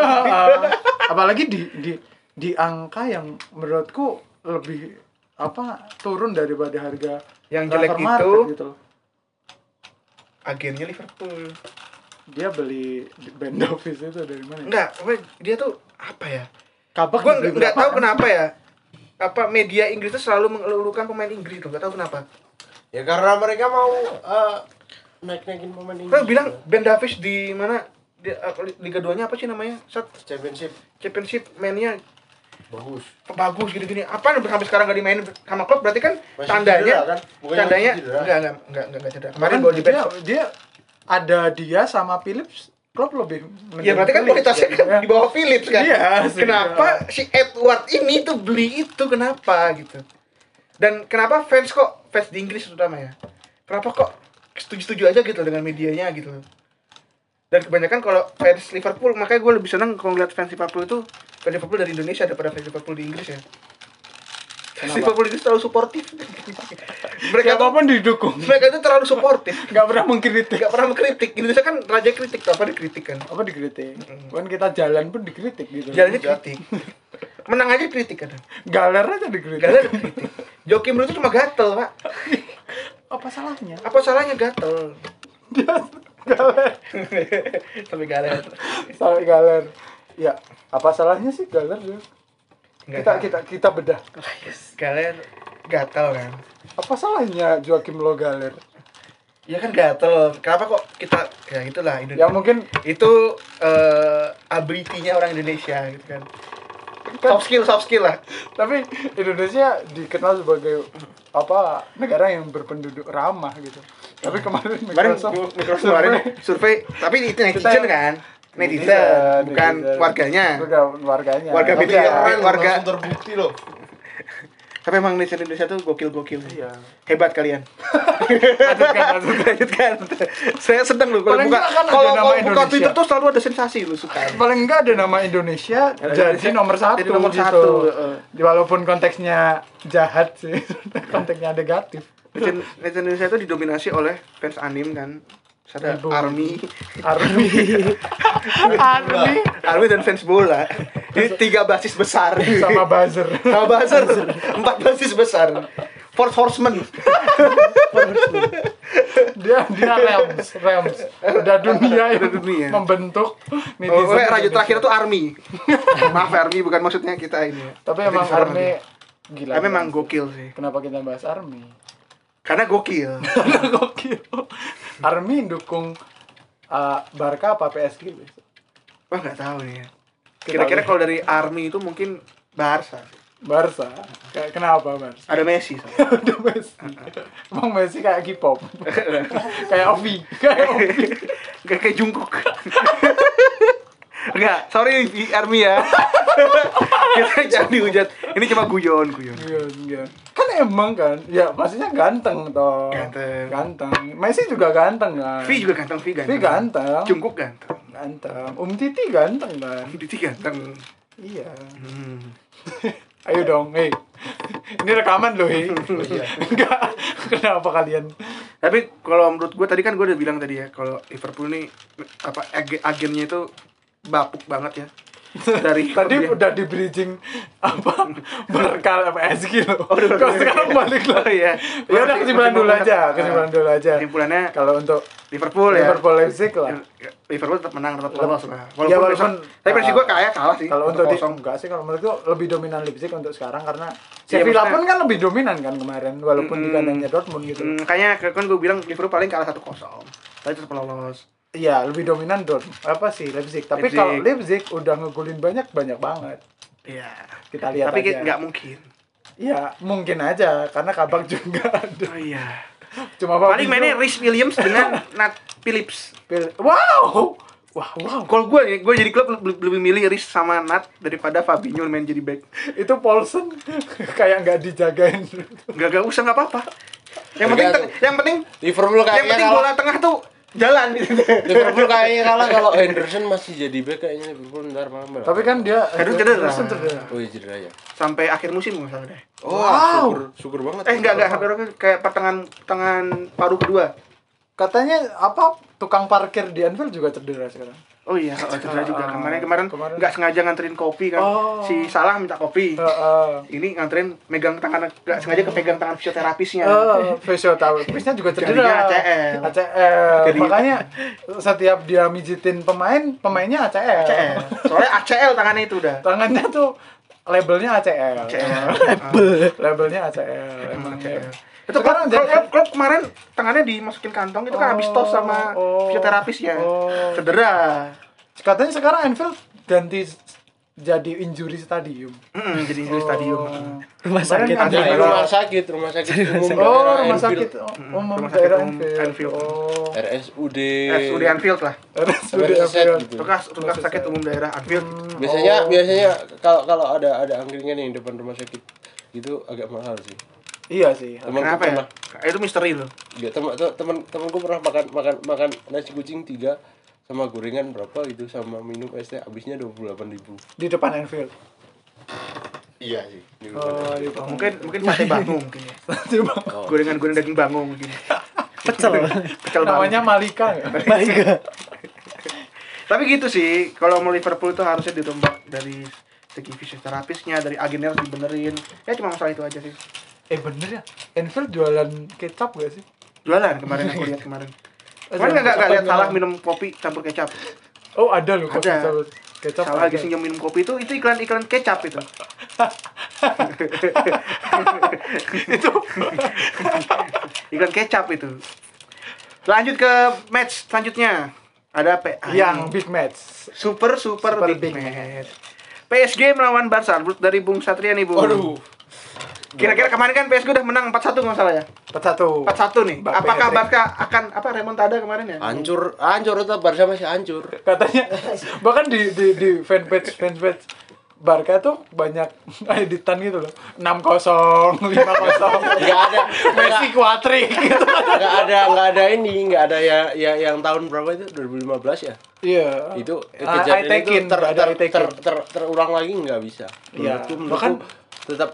apalagi di di di angka yang menurutku lebih apa turun daripada harga Yang jelek itu- gitu loh. agennya Liverpool. Dia beli band office itu dari mana Enggak, dia tuh apa ya? kabak Gua dibeli nggak tahu kenapa ya. Apa media Inggris tuh selalu mengeluhkan pemain Inggris tuh, nggak tahu kenapa. Ya karena mereka mau eh, naik-naikin pemain ini. Gue bilang Ben Davies di mana di apa, Liga 2-nya apa sih namanya? Sat championship Championship mainnya bagus. bagus gini-gini. Apa sampai sekarang nggak dimainin sama klub berarti kan Masih tandanya cedera, kan? Tandanya enggak enggak enggak enggak, cedera. Kemarin bawa di dia, bench. dia ada dia sama Philips klub lebih Ya berarti kan kualitasnya ya. kan di bawah Philips kan. Iya. Kenapa si Edward ini tuh beli itu kenapa gitu? Dan kenapa fans kok fans di Inggris terutama ya? Kenapa kok setuju-setuju aja gitu dengan medianya gitu? Dan kebanyakan kalau fans Liverpool makanya gue lebih seneng kalau ngeliat fans Liverpool itu fans Liverpool dari Indonesia daripada fans Liverpool di Inggris ya. Kenapa? Liverpool itu terlalu suportif. mereka tuh, siapa pun didukung mereka itu terlalu suportif. nggak pernah mengkritik Gak pernah mengkritik. Indonesia kan raja kritik, apa dikritik kan? apa dikritik kan kita jalan pun dikritik gitu Jalannya kritik. Menang aja kritik kadang. galer aja dikritik Galer kritik. Joki Menurut itu cuma gatel, Pak. apa salahnya Apa salahnya gatel? galer Sampai galer. sampai galer ya apa salahnya sih galer ya Nggak kita tahu. kita kita bedah Galer gatel kan. apa salahnya Joakim lo galer Ya kan gatel. Kenapa kok kita ya itulah Indonesia. yang mungkin itu eh ability-nya orang Indonesia gitu kan. kan Soft skill, soft skill lah. tapi Indonesia dikenal sebagai apa negara yang berpenduduk ramah gitu tapi kemarin Kemarin Microsoft Microsoft kemarin survei, tapi itu netizen kan. Netizen, Netizen, bukan netizen. warganya. Bukan warganya Warga media ya, keren. warga. terbukti loh. Tapi emang netizen Indonesia tuh gokil-gokil. iya Hebat kalian. lanjutkan lanjutkan. Saya sedang loh kalau buka kan kalau buka Indonesia. Twitter tuh selalu ada sensasi lu suka. paling enggak ada nama Indonesia jadi nomor satu Jadi nomor gitu. satu, heeh. walaupun konteksnya jahat sih konteksnya negatif Netizen, netizen Indonesia itu didominasi oleh fans anim kan. Ada Ibu. Army, Army. Army Army dan fans bola. Ini tiga basis besar. sama buzzer. sama buzzer. Empat basis besar. Force Horsemen. Dia dia Rams, Rams. Udah dunia Udah dunia. membentuk Oh, netizen. eh, raja terakhir itu Army. Maaf Army, bukan maksudnya kita ini. Tapi emang Army gila. Tapi memang gila. gokil sih. Kenapa kita bahas Army? Karena gokil. Gokil. Army dukung uh, Barca apa PSG? Wah nggak tahu nih ya. Kira-kira kalau dari Army itu mungkin Barca. Barca. Kenapa Barca? Ada Messi. Udah Messi. Emang Messi kayak K-pop. kayak Ovi, kayak Ovi. Gak kayak Jungkook. Enggak, sorry Army ya. Kita jangan dihujat. Ini cuma guyon, guyon. Iya, iya. Kan emang kan, ya pastinya ganteng toh. Ganteng. Ganteng. Messi juga ganteng kan. V juga ganteng, V ganteng. V ganteng. Jungkook ganteng. Ganteng. Um Titi ganteng kan. Diti ganteng. Iya. Hmm. Ayo dong, hei. Ini rekaman loh, hei. Enggak. Kenapa kalian? Tapi kalau menurut gue tadi kan gue udah bilang tadi ya, kalau Liverpool nih apa ag- agennya itu bapuk banget ya. Dari Tadi dia- udah di bridging apa berkal PSG loh. Oh, udah Kok berkal. sekarang balik Oh lagi. iya. Ya udah kesimpulan dulu aja, kesimpulan dulu aja. Kesimpulannya Kalau untuk Liverpool ya. Liverpool Leipzig lah. Liverpool tetap menang, tetap lolos lah. Ya, walaupun- besok- tapi prediksi gue kayak kalah sih. Kalau untuk di, kosong. enggak sih kalau menurutku lebih dominan Leipzig untuk sekarang karena Iya, Sevilla pun kan lebih dominan kan kemarin walaupun di kandangnya Dortmund gitu. Hmm, kayaknya kan gue bilang Liverpool paling kalah 1-0. Tapi tetap lolos. Iya, lebih dominan Dortmund. Apa sih Leipzig? Tapi Leipzig. kalau Leipzig udah ngegolin banyak banyak banget. Iya. Kita lihat Tapi aja. nggak mungkin. Iya, mungkin aja karena Kabak juga ada. Oh iya. Cuma Paling mainnya Rhys Williams dengan Nat Phillips. Pil- Wow. Wah, wow. Kalau gue, gue jadi klub lebih, lebih milih Rhys sama Nat daripada Fabinho main jadi back. Itu Paulson kayak nggak dijagain. Gak gak usah nggak apa-apa. Yang penting, yang penting, Liverpool yang kayaknya penting bola tengah tuh jalan gitu. Liverpool kayaknya kalah kalau Henderson masih jadi back kayaknya Liverpool ntar malam. Tapi kan dia Henderson cedera. Henderson cedera. oh iya cedera ya. Sampai akhir musim nggak salah deh. Oh, Wow. syukur, syukur banget. Eh enggak enggak hampir kayak pertengahan pertengahan paruh kedua. Katanya apa tukang parkir di Anfield juga cedera sekarang. Oh iya, oh, cedera juga Ah, kemarin kemarin nggak sengaja nganterin kopi kan. Oh. Si Salah minta kopi. Heeh. Ini nganterin megang tangan nggak sengaja kepegang tangan fisioterapisnya. Eh, fisioterapisnya juga cedera. Jadinya ACL. ACL. Jadi- Makanya setiap dia mijitin pemain, pemainnya ACL. ACL. Soalnya ACL tangannya itu udah. Tangannya tuh labelnya ACL. ACL. labelnya ACL. Emang ACL. ya. Itu Sekarang klub, jadi- klub, klub kemarin tangannya dimasukin kantong itu kan habis tos sama Oh. fisioterapisnya. Oh. Cedera. Katanya sekarang Anfield ganti jadi injury stadium. Mm, jadi di stadium. Rumah sakit. ada- Ada rumah sakit, rumah sakit umum Oh, daerah rumah sakit umum rumah sakit umum Anfield. Anfield. Oh. RSUD. RSUD Anfield lah. RSUD Rumah sakit Anfield. gitu. Tugas tugas sakit umum daerah Anfield. Biasanya Oh. biasanya kalau kalau ada ada angkringan yang depan rumah sakit itu agak mahal sih. Iya sih. Temanku Kenapa ya? pernah Itu misteri loh. ya, teman teman temanku pernah makan makan makan nasi kucing tiga sama gorengan berapa gitu sama minum es teh habisnya dua puluh delapan ribu. Di depan Anfield. Iya sih. Di Oh, depan. di depan. Mungkin mungkin sate bangung mungkin ya. Oh. Gorengan-gorengan daging bangung mungkin. Pecel. Pecel bangung. Namanya Malika nggak? Baik. Tapi gitu sih, kalau mau Liverpool itu harusnya ditombak dari segi fisioterapisnya, dari agennya harus dibenerin. Ya cuma masalah itu aja sih. Eh bener ya, Anfield jualan kecap gak sih? Jualan kemarin aku lihat kemarin. Kemarin nggak nggak lihat salah minum kopi campur kecap. Oh ada loh kopi Ada. campur kecap. Salah lagi singgah minum kopi itu itu iklan iklan kecap itu. itu iklan kecap itu. Lanjut ke match selanjutnya. Ada P Yang big match. super super, Super big, big match. PSG melawan Barca Menurut dari Bung Satria nih Bung. Waduh. Kira-kira kemarin kan PSG udah menang 4-1 nggak salah ya? 41. 4-1 nih. Mbappe Apakah. Barca akan apa remontada kemarin ya? Hancur, hancur tetap Barca masih hancur. Katanya bahkan di di di fanpage fanpage Barca tuh banyak editan gitu loh. 6-0, 5-0. Enggak ada. Messi kuatrik gitu. Enggak ada, enggak ada ini, enggak ada ya, ya yang tahun berapa itu? 2015 ya? Iya. Itu Ah, kejadian itu ter, ter, high-techin. ter, ter- terulang lagi nggak bisa. Iya. Menurutku, Bahkan- tetap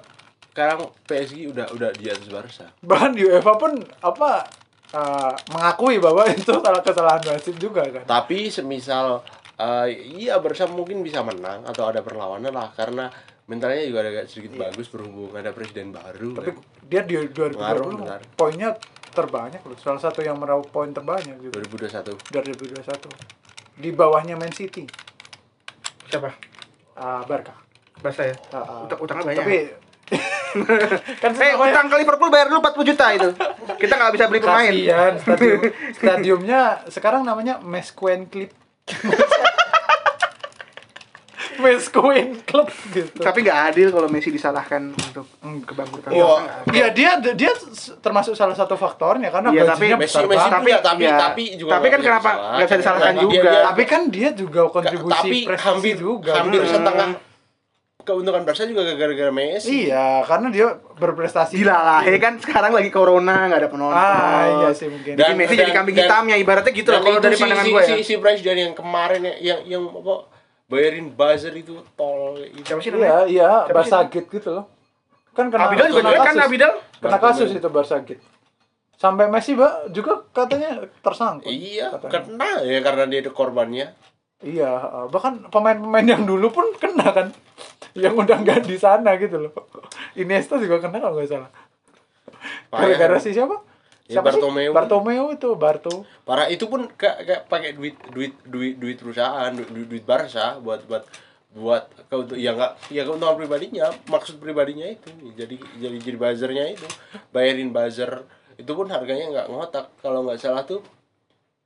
sekarang PSG udah udah di atas Barca. Bahkan di UEFA pun apa eh, mengakui bahwa itu salah kesalahan wasit juga kan. Tapi semisal eh, iya bersama mungkin bisa menang atau ada perlawanan lah karena mentalnya juga agak sedikit bagus berhubung ada presiden baru. Tapi kan. dia di Pengaruh, 2020 benar. poinnya terbanyak loh. Salah satu yang meraup poin terbanyak gitu 2021. dari 2021. Di bawahnya Man City, Siapa? ah, Barca. Barca ya. Ah, ah. Utang utangnya banyak. Tapi kan Eh, utang ke Liverpool bayar dulu 40 juta itu. Kita nggak bisa beli pemain. Kasian stadium stadiumnya sekarang namanya Mesqueen Clip. Mesqueen Club gitu. Tapi nggak adil kalau Messi disalahkan untuk kebangkrutan. Wah. Iya dia dia termasuk salah satu faktornya karena Iya, tapi Messi Messi punya tapi iya. tapi juga Tapi kan kenapa nggak bisa disalahkan Dia- juga? dia- Tapi kan dia juga kontribusi tapi prestasi hampir juga. hampir Hmm. setengah keuntungan Barca juga gara-gara Messi. Iya, karena dia berprestasi. Dilalahi kan sekarang lagi corona nggak ada penonton. Ah, iya sih mungkin. Jadi Messi jadi kambing dan- hitamnya ibaratnya gitu dan lah kalau dari si- pandangan si, gue si, ya. si presiden yang kemarin ya, yang yang apa bayarin buzzer itu tol itu. Siapa sih Iya, namanya? iya, Siapa Barca? Gate gitu loh. Kan kena Abidal juga kena kan. Abidal? Kena kasus itu Barca Gate. Sampai Messi Mbak, juga katanya tersangkut. Iya, katanya. kena ya karena dia itu korbannya. Iya, uh, bahkan pemain-pemain yang dulu pun kena kan, yang udah nggak di sana gitu loh. Iniesta juga kena kalau nggak salah. Gara-gara si siapa? Ya, Siapa sih? Bartomeu. Bartomeu itu, Barto. Parah itu pun kayak kayak pakai duit duit duit duit perusahaan, duit duit, duit Barca buat buat buat kau untuk ya nggak ya keuntungan pribadinya maksud pribadinya itu jadi jadi jadi buzzernya itu bayarin buzzer itu pun harganya nggak ngotak kalau nggak salah tuh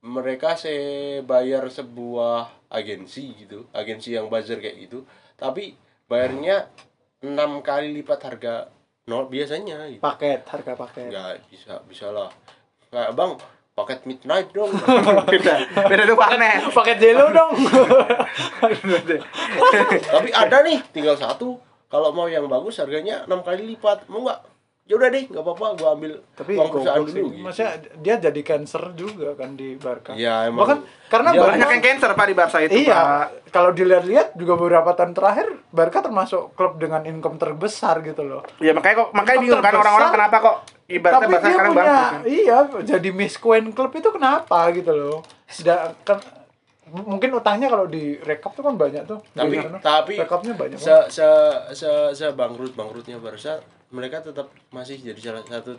mereka se bayar sebuah agensi gitu agensi yang buzzer kayak gitu tapi bayarnya enam kali lipat harga nol biasanya gitu Paket, harga paket. nggak bisa bisa lah kayak bang paket midnight dong beda, beda tuh panet. Paket jelo dong. tapi ada nih tinggal satu kalau mau yang bagus harganya enam kali lipat mau nggak ya udah deh nggak apa-apa gua ambil Tapi uang perusahaan dulu gitu. Maksudnya dia jadi cancer juga kan di Barca. Ya, emang. Bahkan karena Dia Barca Banyak yang cancer Pak di Barca itu, Iya, Pak. kalau dilihat-lihat juga beberapa tahun terakhir Barca termasuk klub dengan income terbesar gitu loh. Ya makanya kok makanya Income bingung kan orang-orang kenapa kok ibaratnya Tapi Barca dia sekarang punya, bangkrut kan. iya, jadi Miss Queen Club itu kenapa gitu loh? Sudah kan mungkin utangnya kalau di rekap tuh kan banyak tuh. tapi sana. tapi rekapnya banyak. se banget. se se, se bangkrut bangkrutnya Barca mereka tetap masih jadi salah satu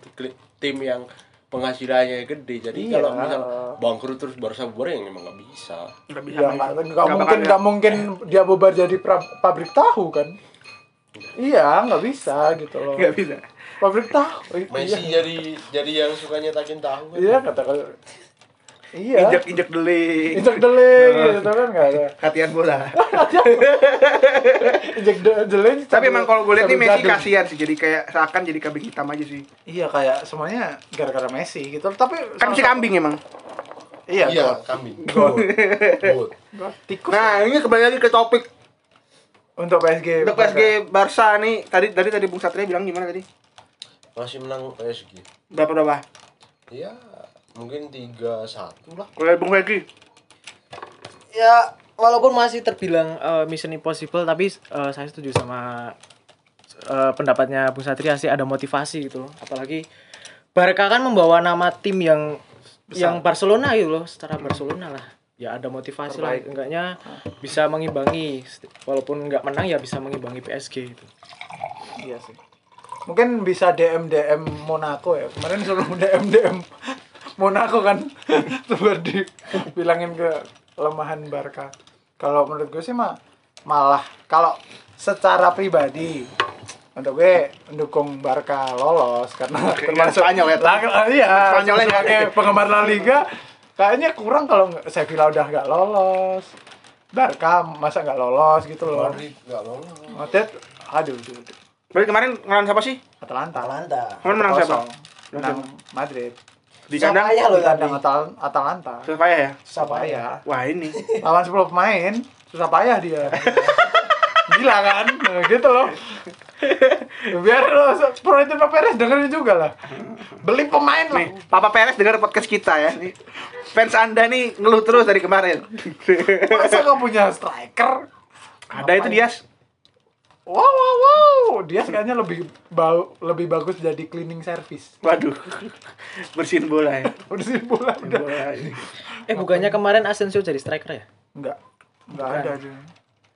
tim yang penghasilannya gede jadi Iya. kalau misal bangkrut terus Barca bubar ya emang nggak bisa Nggak bisa Ya nggak mungkin nggak mungkin dia bubar jadi pra- pabrik tahu kan? Iya, nggak bisa gitu loh. Nggak bisa. Pabrik tahu. i- Messi Iya, jadi jadi yang suka nyetakin tahu kan? iya kata Iya. Injek injek deling. Injek deling gitu kan nggak ada. Latihan bola. Injek de- deling. Tapi emang kalau gue lihat nih Messi kasihan sih. Jadi kayak seakan jadi kambing hitam aja sih. Iya kayak semuanya gara-gara Messi gitu. Tapi Kan si kambing emang. Iya. iya kambing. Gol. Tikus. Nah, ini kembali lagi ke topik untuk PSG. untuk PSG Barca nih. Tadi tadi tadi Bung Satria bilang gimana tadi? masih menang PSG Berapa berapa? ya mungkin tiga satu lah Kalau Bung Fegi. ya walaupun masih terbilang eh, mission impossible tapi eh, saya setuju sama eh, pendapatnya Bung Satria sih ada motivasi gitu loh. apalagi Barca kan membawa nama tim yang yang Barcelona gitu loh secara Barcelona lah ya ada motivasi lah enggaknya bisa mengimbangi walaupun nggak menang ya bisa mengimbangi PSG gitu. Iya sih. Mungkin bisa DM DM Monaco ya. Kemarin suruh DM DM Monaco kan biar dibilangin ke kelemahan Barca. Kalau menurut gue sih mah malah kalau secara pribadi untuk gue mendukung Barca lolos karena termasuk Spanyol ya. Lah, iya, nggak sebagai penggemar La Liga kayaknya kurang kalau nggak- Sevilla udah nggak lolos. Barca masa nggak lolos gitu loh. Madrid nggak lolos Madrid, aduh, aduh, aduh. Berarti kemarin ngelawan siapa sih? Atalanta. Atalanta Kemarin menang siapa? Menang Madrid. Di kandang Sapaya loh kandang tadi Atal Atalanta. susah payah ya? Sapaya. Wah ini. Lawan 10 pemain, susah payah dia. Gila kan? Nah, gitu loh. Biar lo Florentino Perez dengerin juga lah. Beli pemain lah. Nih, Papa Perez dengar podcast kita ya. Nih, fans Anda nih ngeluh terus dari kemarin. Masa gak punya striker? Ada itu dia. Wow wow wow dia kayaknya lebih bau lebih bagus jadi cleaning service Waduh. Bersihin bola ya. sih bola udah Bola ini. Eh bukannya kemarin Asensio jadi striker ya? enggak enggak ada dia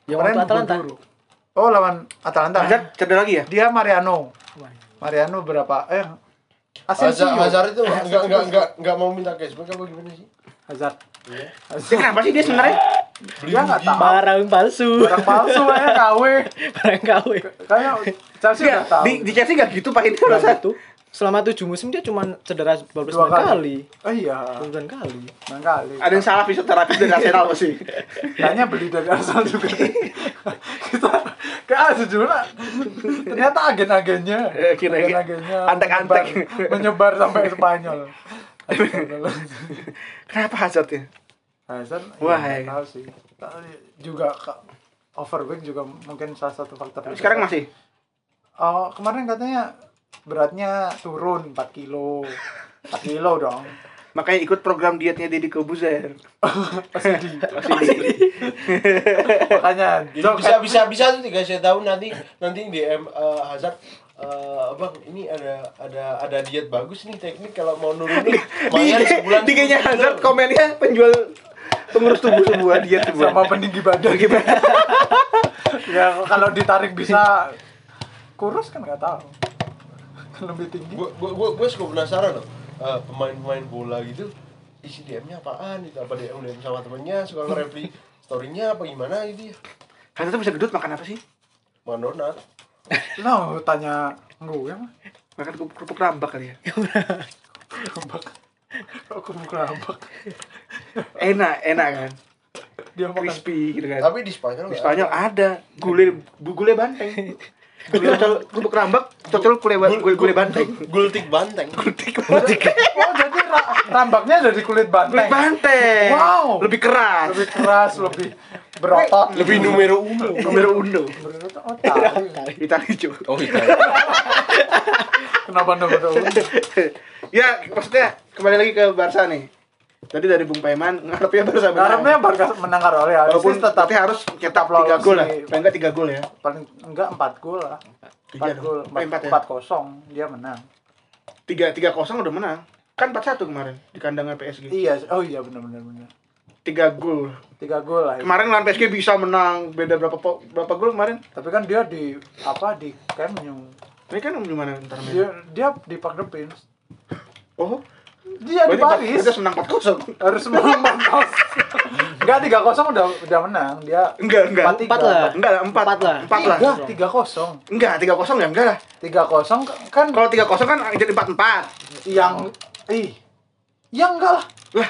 Yang Kemarin waktu Atalanta. Buru. oh lawan Atalanta Hazard cedera lagi ya? dia Mariano Mariano berapa eh Asensio Hazard, itu nggak nggak nggak nggak nggak mau minta cashback apa gimana sih? Hazard Dia kenapa sih dia sebenarnya? dia nggak tahu Barang palsu. barang palsu kayaknya KW Barang KW. kayaknya Chelsea Dia, udah tahu di, di Chelsea gak gitu Pak ini rasa. itu selama tujuh musim dia cuma cedera 12 Dua kali. kali. oh iya 9 kali. enam kali Ada yang salah fisioterapi dari Arsenal sih. kayaknya beli dari Arsenal juga kita kayak sejujurnya ternyata agen-agennya Eh, kira- agen-agennya antek-antek. menyebar, menyebar sampai Spanyol Kenapa Hazard ya? Hazard Wah, ya, ya. tahu sih. Tapi juga overweight juga mungkin salah satu faktor Sekarang masih? oh kemarin katanya beratnya turun 4 kilo. 4 kilo dong. Makanya ikut program dietnya Deddy Kobuzer. Pasti Makanya bisa bisa bisa tuh dikasih tahu nanti nanti DM eh, Hazard eh, abang ini ada ada ada diet bagus nih teknik kalau mau nurunin di sebulan di kayaknya 10 kilo. Hazard komennya penjual pengurus tubuh semua diet semua. sama peninggi badan. Ya kalau ditarik bisa kurus kan nggak tahu. Lebih tinggi. Gue gue gue gue suka penasaran loh. Eh, pemain-pemain bola gitu isi DM-nya apaan gitu? Apa DM DM sama temennya suka nge-reply story-nya apa gimana gitu ya? Hazard tuh bisa gedut makan apa sih? makan donat no tanya gue mah Makan kerupuk kerupuk rambak kali ya. kerambak kok kerambak Enak, enak kan. dia makan Crispy gitu kan. tapi di Spanyol Di Spanyol ada gule bu- gule banteng. Cocol kerupuk rambak, cocol gule ba- gule, gule banteng. gultik banteng oh jadi ra- rambaknya dari kulit banteng Kulit banteng. Wow. Lebih keras. lebih keras lebih berotot lebih numero uno Numero uno. berotot tahu. Itali cuy. oh iya kenapa nomor ya, maksudnya kembali lagi ke Barca nih. Tadi dari Bung Paiman ngarepnya Barca menang. Harapnya Barca menang karo ya. Walaupun tetap harus cetak 3 gol lah. di- Paling enggak 3 gol ya. paling enggak 4 gol lah. Tiga 4 dong. gol, empat ya? 4 kosong dia menang. 3 3 0 udah menang. Kan 4-1 kemarin di kandangnya PSG. Iya, oh iya benar benar benar. 3 gol. 3 gol lah. Kemarin lawan PSG bisa menang beda berapa berapa gol kemarin? Tapi kan dia di apa di Camp Nou. Ini kan gimana ntar main? Dia dia di Park Prince. Oh, Dia di Paris. Kita menang 4-0. Harus menang kos. Enggak 3 kosong udah udah menang. Dia Enggak, enggak. 4-3. Empat lah. Enggak lah, 4 Empat lah. 4 lah. Enggak, 3 kosong. Enggak, 3-0 ya enggak lah. 3 kosong kan Kalau 3-0 kan jadi 4-4. yang ih. Ya enggak lah. Lah,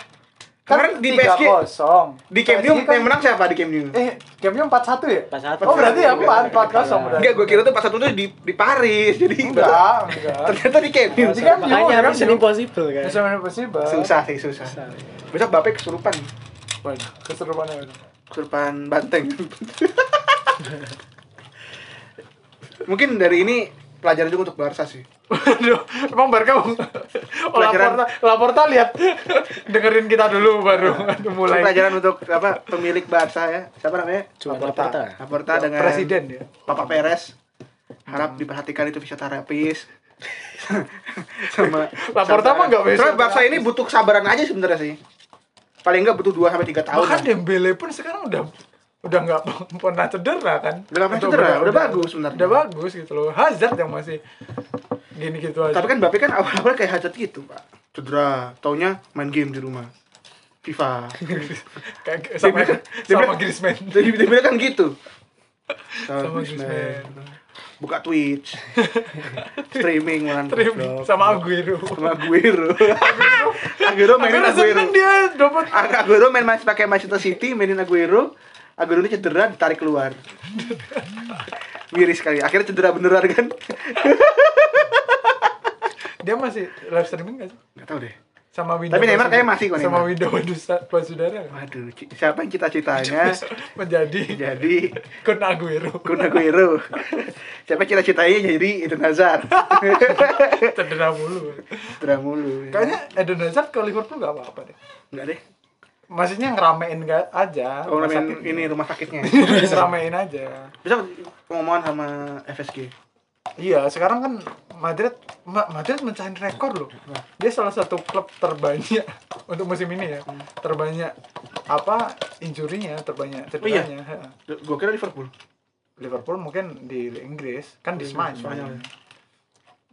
kemarin di PSG kosong. di Camp Nou yang menang siapa di Camp Nou? Eh, Camp Nou 4-1 ya? 4-1. Oh, berarti ya 4 4 kosong berarti. Enggak, gue kira tuh 4-1 tuh di di Paris. Jadi Enggak, enggak. Ternyata di Camp Nou. Di Camp Nou, Makanya Mission. Impossible kan. Bisa main possible. Susah sih, susah. Besok Bape kesurupan. Waduh, keserupannya waduh. Kesurupan banteng. Mungkin dari ini pelajaran juga untuk Barca sih. Waduh, emang Barca Pelajaran- Laporta, Laporta lihat dengerin kita dulu baru mulai Pelajaran untuk apa pemilik Barca ya. Siapa namanya? Cuma Laporta. Laporta. Laporta dengan presiden ya. Papa Perez. Harap diperhatikan itu fisioterapis. sama Laporta mah nggak bisa. Barca ini butuh kesabaran aja sebenarnya sih. Paling enggak butuh 2 sampai 3 tahun. Bahkan lah. Dembele pun sekarang udah udah nggak pernah cedera kan. Udah pernah cedera, udah bagus sebenarnya. Udah bagus gitu loh. Hazard yang masih gini gitu aja. Tapi kan Mbappe kan awal-awal kayak Hazard gitu, Pak. Cedera, taunya main game di rumah. FIFA. kayak sama Dembele- sama Dembele- Griezmann. Jadi dia bilang kan gitu. Sama Griezmann. Buka Twitch. Streaming malam Streaming sama Aguero. sama Aguero. Aguero mainin Aguero dia dapat Aguero main masih pakai Manchester City, mainin Aguero. Aguero ini cedera, ditarik keluar. Miris sekali. Akhirnya cedera beneran kan? Dia masih live streaming gak sih? Gak tau deh. Sama Winda. Tapi Neymar kayaknya masih kok, Sama Wadusa- Basudara. Waduh, siapa yang cita-citanya menjadi jadi Kun Aguero. Kun Aguero? Siapa cita-citanya jadi Eden Hazard? Cedera mulu. Cedera mulu. ya. Kayaknya Eden Hazard ke Liverpool gak apa-apa deh. Enggak deh. maksudnya ngeramein ga- aja. Oh, sakitnya. ini rumah sakitnya. ngeramein aja. Bisa ngomongan sama FSG. Iya, sekarang kan Madrid Ma- Madrid mencahin rekor loh. Dia salah satu klub terbanyak untuk musim ini ya. Terbanyak apa injurinya, terbanyak Oh iya? cederanya. Gue kira Liverpool. Liverpool mungkin di Inggris, kan di Spanyol. Spanyol.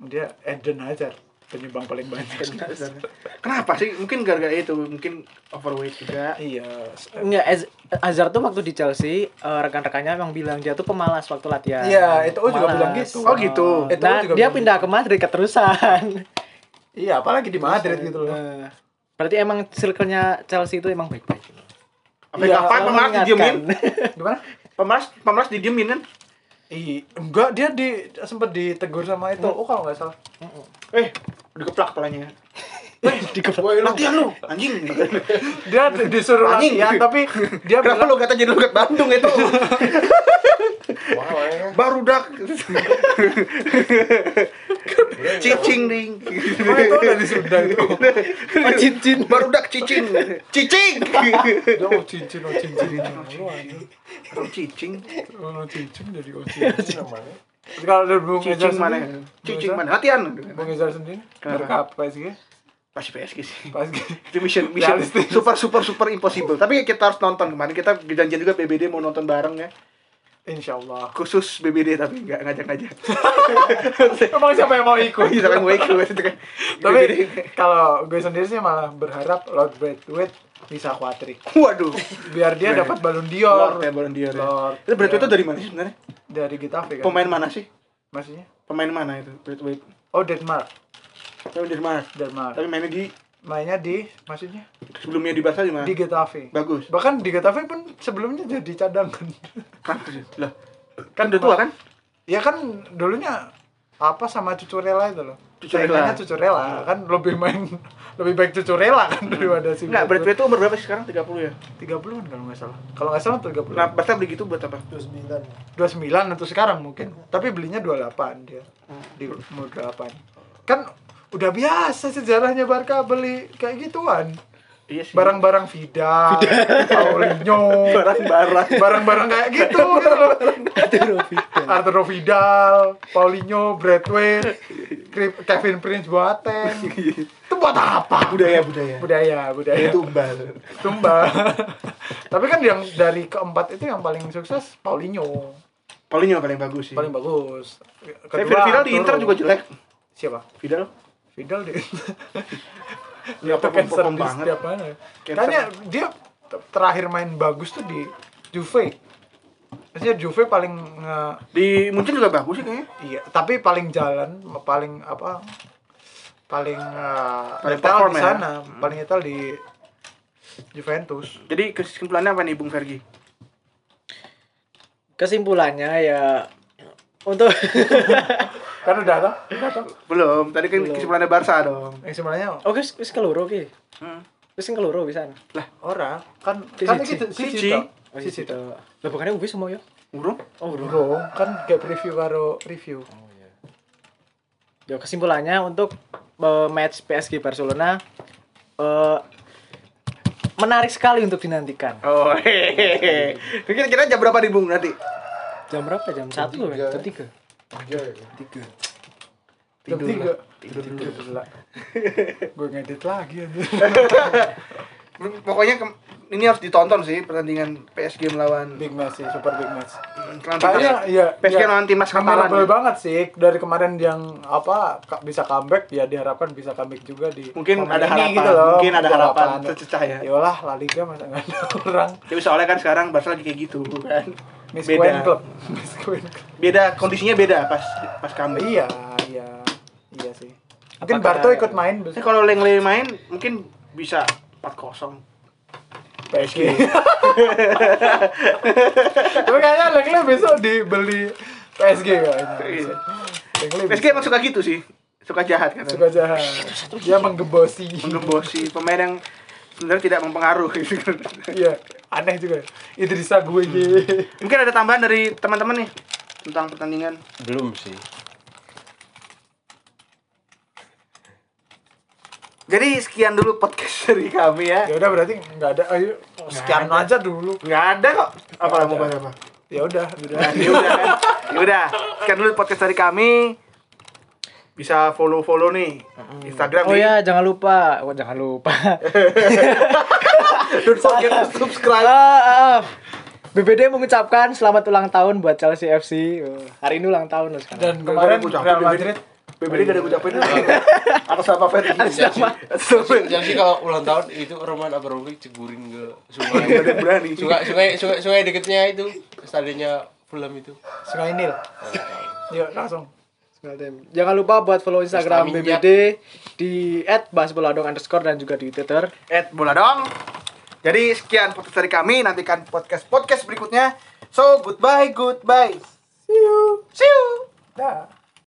Dia Eden Hazard penyumbang paling banyak. Kenapa sih? Mungkin gara-gara itu, mungkin overweight juga. iya. Enggak, Az- Hazard tuh waktu di Chelsea eh, rekan-rekannya emang bilang dia tuh pemalas waktu latihan. Iya, itu juga Pemalas. bilang gitu. Oh, gitu. Itu Nah, juga dia pindah ke Madrid keterusan. Iya, apalagi di Madrid gitu loh. Eh, Berarti emang circle-nya Chelsea itu emang baik-baik. Apa Iya, kapan pemalas didiemin? Gimana? Pemalas, pemalas didiemin kan? Ih, enggak dia di sempat ditegur sama itu. Oh, kalau nggak salah. Eh, dikeplak palanya. Dikeplak. Latihan lu, anjing. Dia di- disuruh Anjing. latihan tapi dia Kenapa bilang lu kata jadi logat Bandung itu? Wow, ya. Baru dak. Cicing ding. Oh, itu dari Sunda itu. Oh, cincin. Baru dak cicing. Cicing. Dia oh cincin, oh cincin. Lu. Baru cicing. Oh cincin jadi oh cincin. namanya. Kalau dari Bung Cicing mana? sendiri, Cicing mana? Latihan. Ezar- Bung Ezar sendiri Kenapa? berkap PSG Pasti PSG sih. pas Itu mission, mission Realistis. super super super impossible. Tapi kita harus nonton kemarin. Kita janjian juga BBD mau nonton bareng ya. Insya Allah. Khusus BBD tapi nggak ngajak-ngajak. Emang siapa yang mau ikut? Iya, sampai mau ikut. Tapi kalau gue sendiri sih malah berharap Lord Braithwaite bisa kuatrik. Waduh. Biar dia dapat Ballon d'Or. Lord ya Ballon d'Or. ya. Lord. Itu berarti Ya. itu dari mana sih sebenarnya? Dari Getafe kan. Pemain mana sih? Maksudnya? Pemain mana itu? Wait, wait. Oh, Denmark. Tapi Denmark. Denmark. Tapi mainnya di Mainnya di maksudnya sebelumnya di Barca di mana? di Getafe. Bagus. Bahkan di Getafe pun sebelumnya jadi cadangan. Sih? Lah, kan udah tua kan? ya kan dulunya apa sama Cucurella itu loh. Cucurella. Saingannya Cucurella kan lebih main lebih baik Cucurella kan daripada si Enggak, berarti itu umur berapa sih sekarang? 30 ya? 30-an kalau nggak salah. Kalau nggak salah 30. Nah, Barca beli gitu buat apa? 29 untuk sekarang mungkin. Tapi belinya 28 dia. Di umur 8. Kan udah biasa sejarahnya Barca beli kayak gituan. Iya sih. Barang-barang Vidal, Paulinho, barang-barang. barang-barang kayak gitu gitu loh. Arturo Vidal, Paulinho, Kri- Kevin Prince Boateng. Itu buat apa? budaya budaya. Budaya, budaya. Tumbal. Tumbal. Tapi kan yang dari keempat itu yang paling sukses Paulinho. Paulinho paling bagus sih. Paling bagus. Tapi Vidal di Inter juga jelek. Siapa? Vidal Vidal di Ya, Itu cancer di banget. setiap mana. Kayaknya dia terakhir main bagus tuh di Juve. Maksudnya Juve paling nge- Di Munchen juga bagus sih kayaknya. iya, tapi paling jalan, paling apa? Paling uh, Paling perform di ya? sana, paling nyetel di Juventus. Jadi kesimpulannya apa nih Bung Fergi? Kesimpulannya ya untuk Kan udah toh? Udah toh? Belum, tadi kan kesimpulannya Barca dong. Yang sebenarnya Oh, wis wis keloro ki. Hmm. Wis sing keloro bisa. ora kan Siji. kan iki Siji. siji toh. Oh, gitu. Lah bukannya wis semua ya? Urung? Oh. Bro, kan kayak preview karo review. Oh iya. Ya kesimpulannya untuk eh, match PSG Barcelona eh menarik sekali untuk dinantikan. Oh, hehehe. Kira-kira jam berapa nih Bung nanti? Jam berapa? Jam 1 loh, tiga. Jam 3. Tiga ya. Tiga. Tidur tiga. lah. Tidur. Gue ngedit lagi anjir. Pokoknya ke- ini harus ditonton sih pertandingan PSG melawan Big match sih, super big match. Hmm, Kayaknya iya. PSG iya. lawan timnas Kamaran. Memorable banget sih dari kemarin yang apa bisa comeback ya diharapkan bisa comeback juga di Mungkin ada harapan, gitu loh. mungkin ada harapan tercecah ya. Yolah La Liga masa nggak ada orang Tapi soalnya kan sekarang Barca lagi kayak gitu kan. Miss Beda. Queen Club. Miss Queen Club. Beda kondisinya beda pas pas comeback. Iya, iya. Iya sih. Mungkin Apakah- Barto ikut main Tapi kalau Lengle main mungkin bisa 4-0. PSG. Tapi kayaknya Lengle besok dibeli PSG kayaknya. Iya. Lengle PSG emang suka gitu sih. Suka jahat kan. suka jahat. Dia menggebosi. menggembosi pemain yang sebenarnya tidak mempengaruhi. Iya, aneh juga. Idrissa gue Mungkin ada tambahan dari teman-teman nih tentang pertandingan. Belum sih. Jadi sekian dulu podcast dari kami ya. Ya udah berarti nggak ada. Ayo sekian ada. aja dulu. Nggak ada kok. Apa mau bahas apa? Ya udah, udah. ya udah. Ya udah. Sekian dulu podcast dari kami. Bisa follow-follow nih Instagram Oh nih. ya, jangan lupa. Oh, jangan lupa. Don't forget to subscribe. Ah, ah. BBD mengucapkan selamat ulang tahun buat Chelsea FC. Oh, hari ini ulang tahun loh sekarang. Dan kemarin Real BBD. Madrid BBD gak ada ucapin Atas apa? Chelsea, Atas apa? Chelsea kalau ulang tahun itu Roman Abramovich cegurin ke sungai. Berani sungai, sungai, sungai, sungai deketnya itu stadionnya Fulham itu. Sungai Nil. Yuk langsung. Jangan lupa buat follow Instagram BBD di @basboladong underscore dan juga di Twitter. Ed bola dong. Jadi sekian podcast dari kami. Nantikan podcast podcast berikutnya. So goodbye, goodbye. See you. See you. Dah.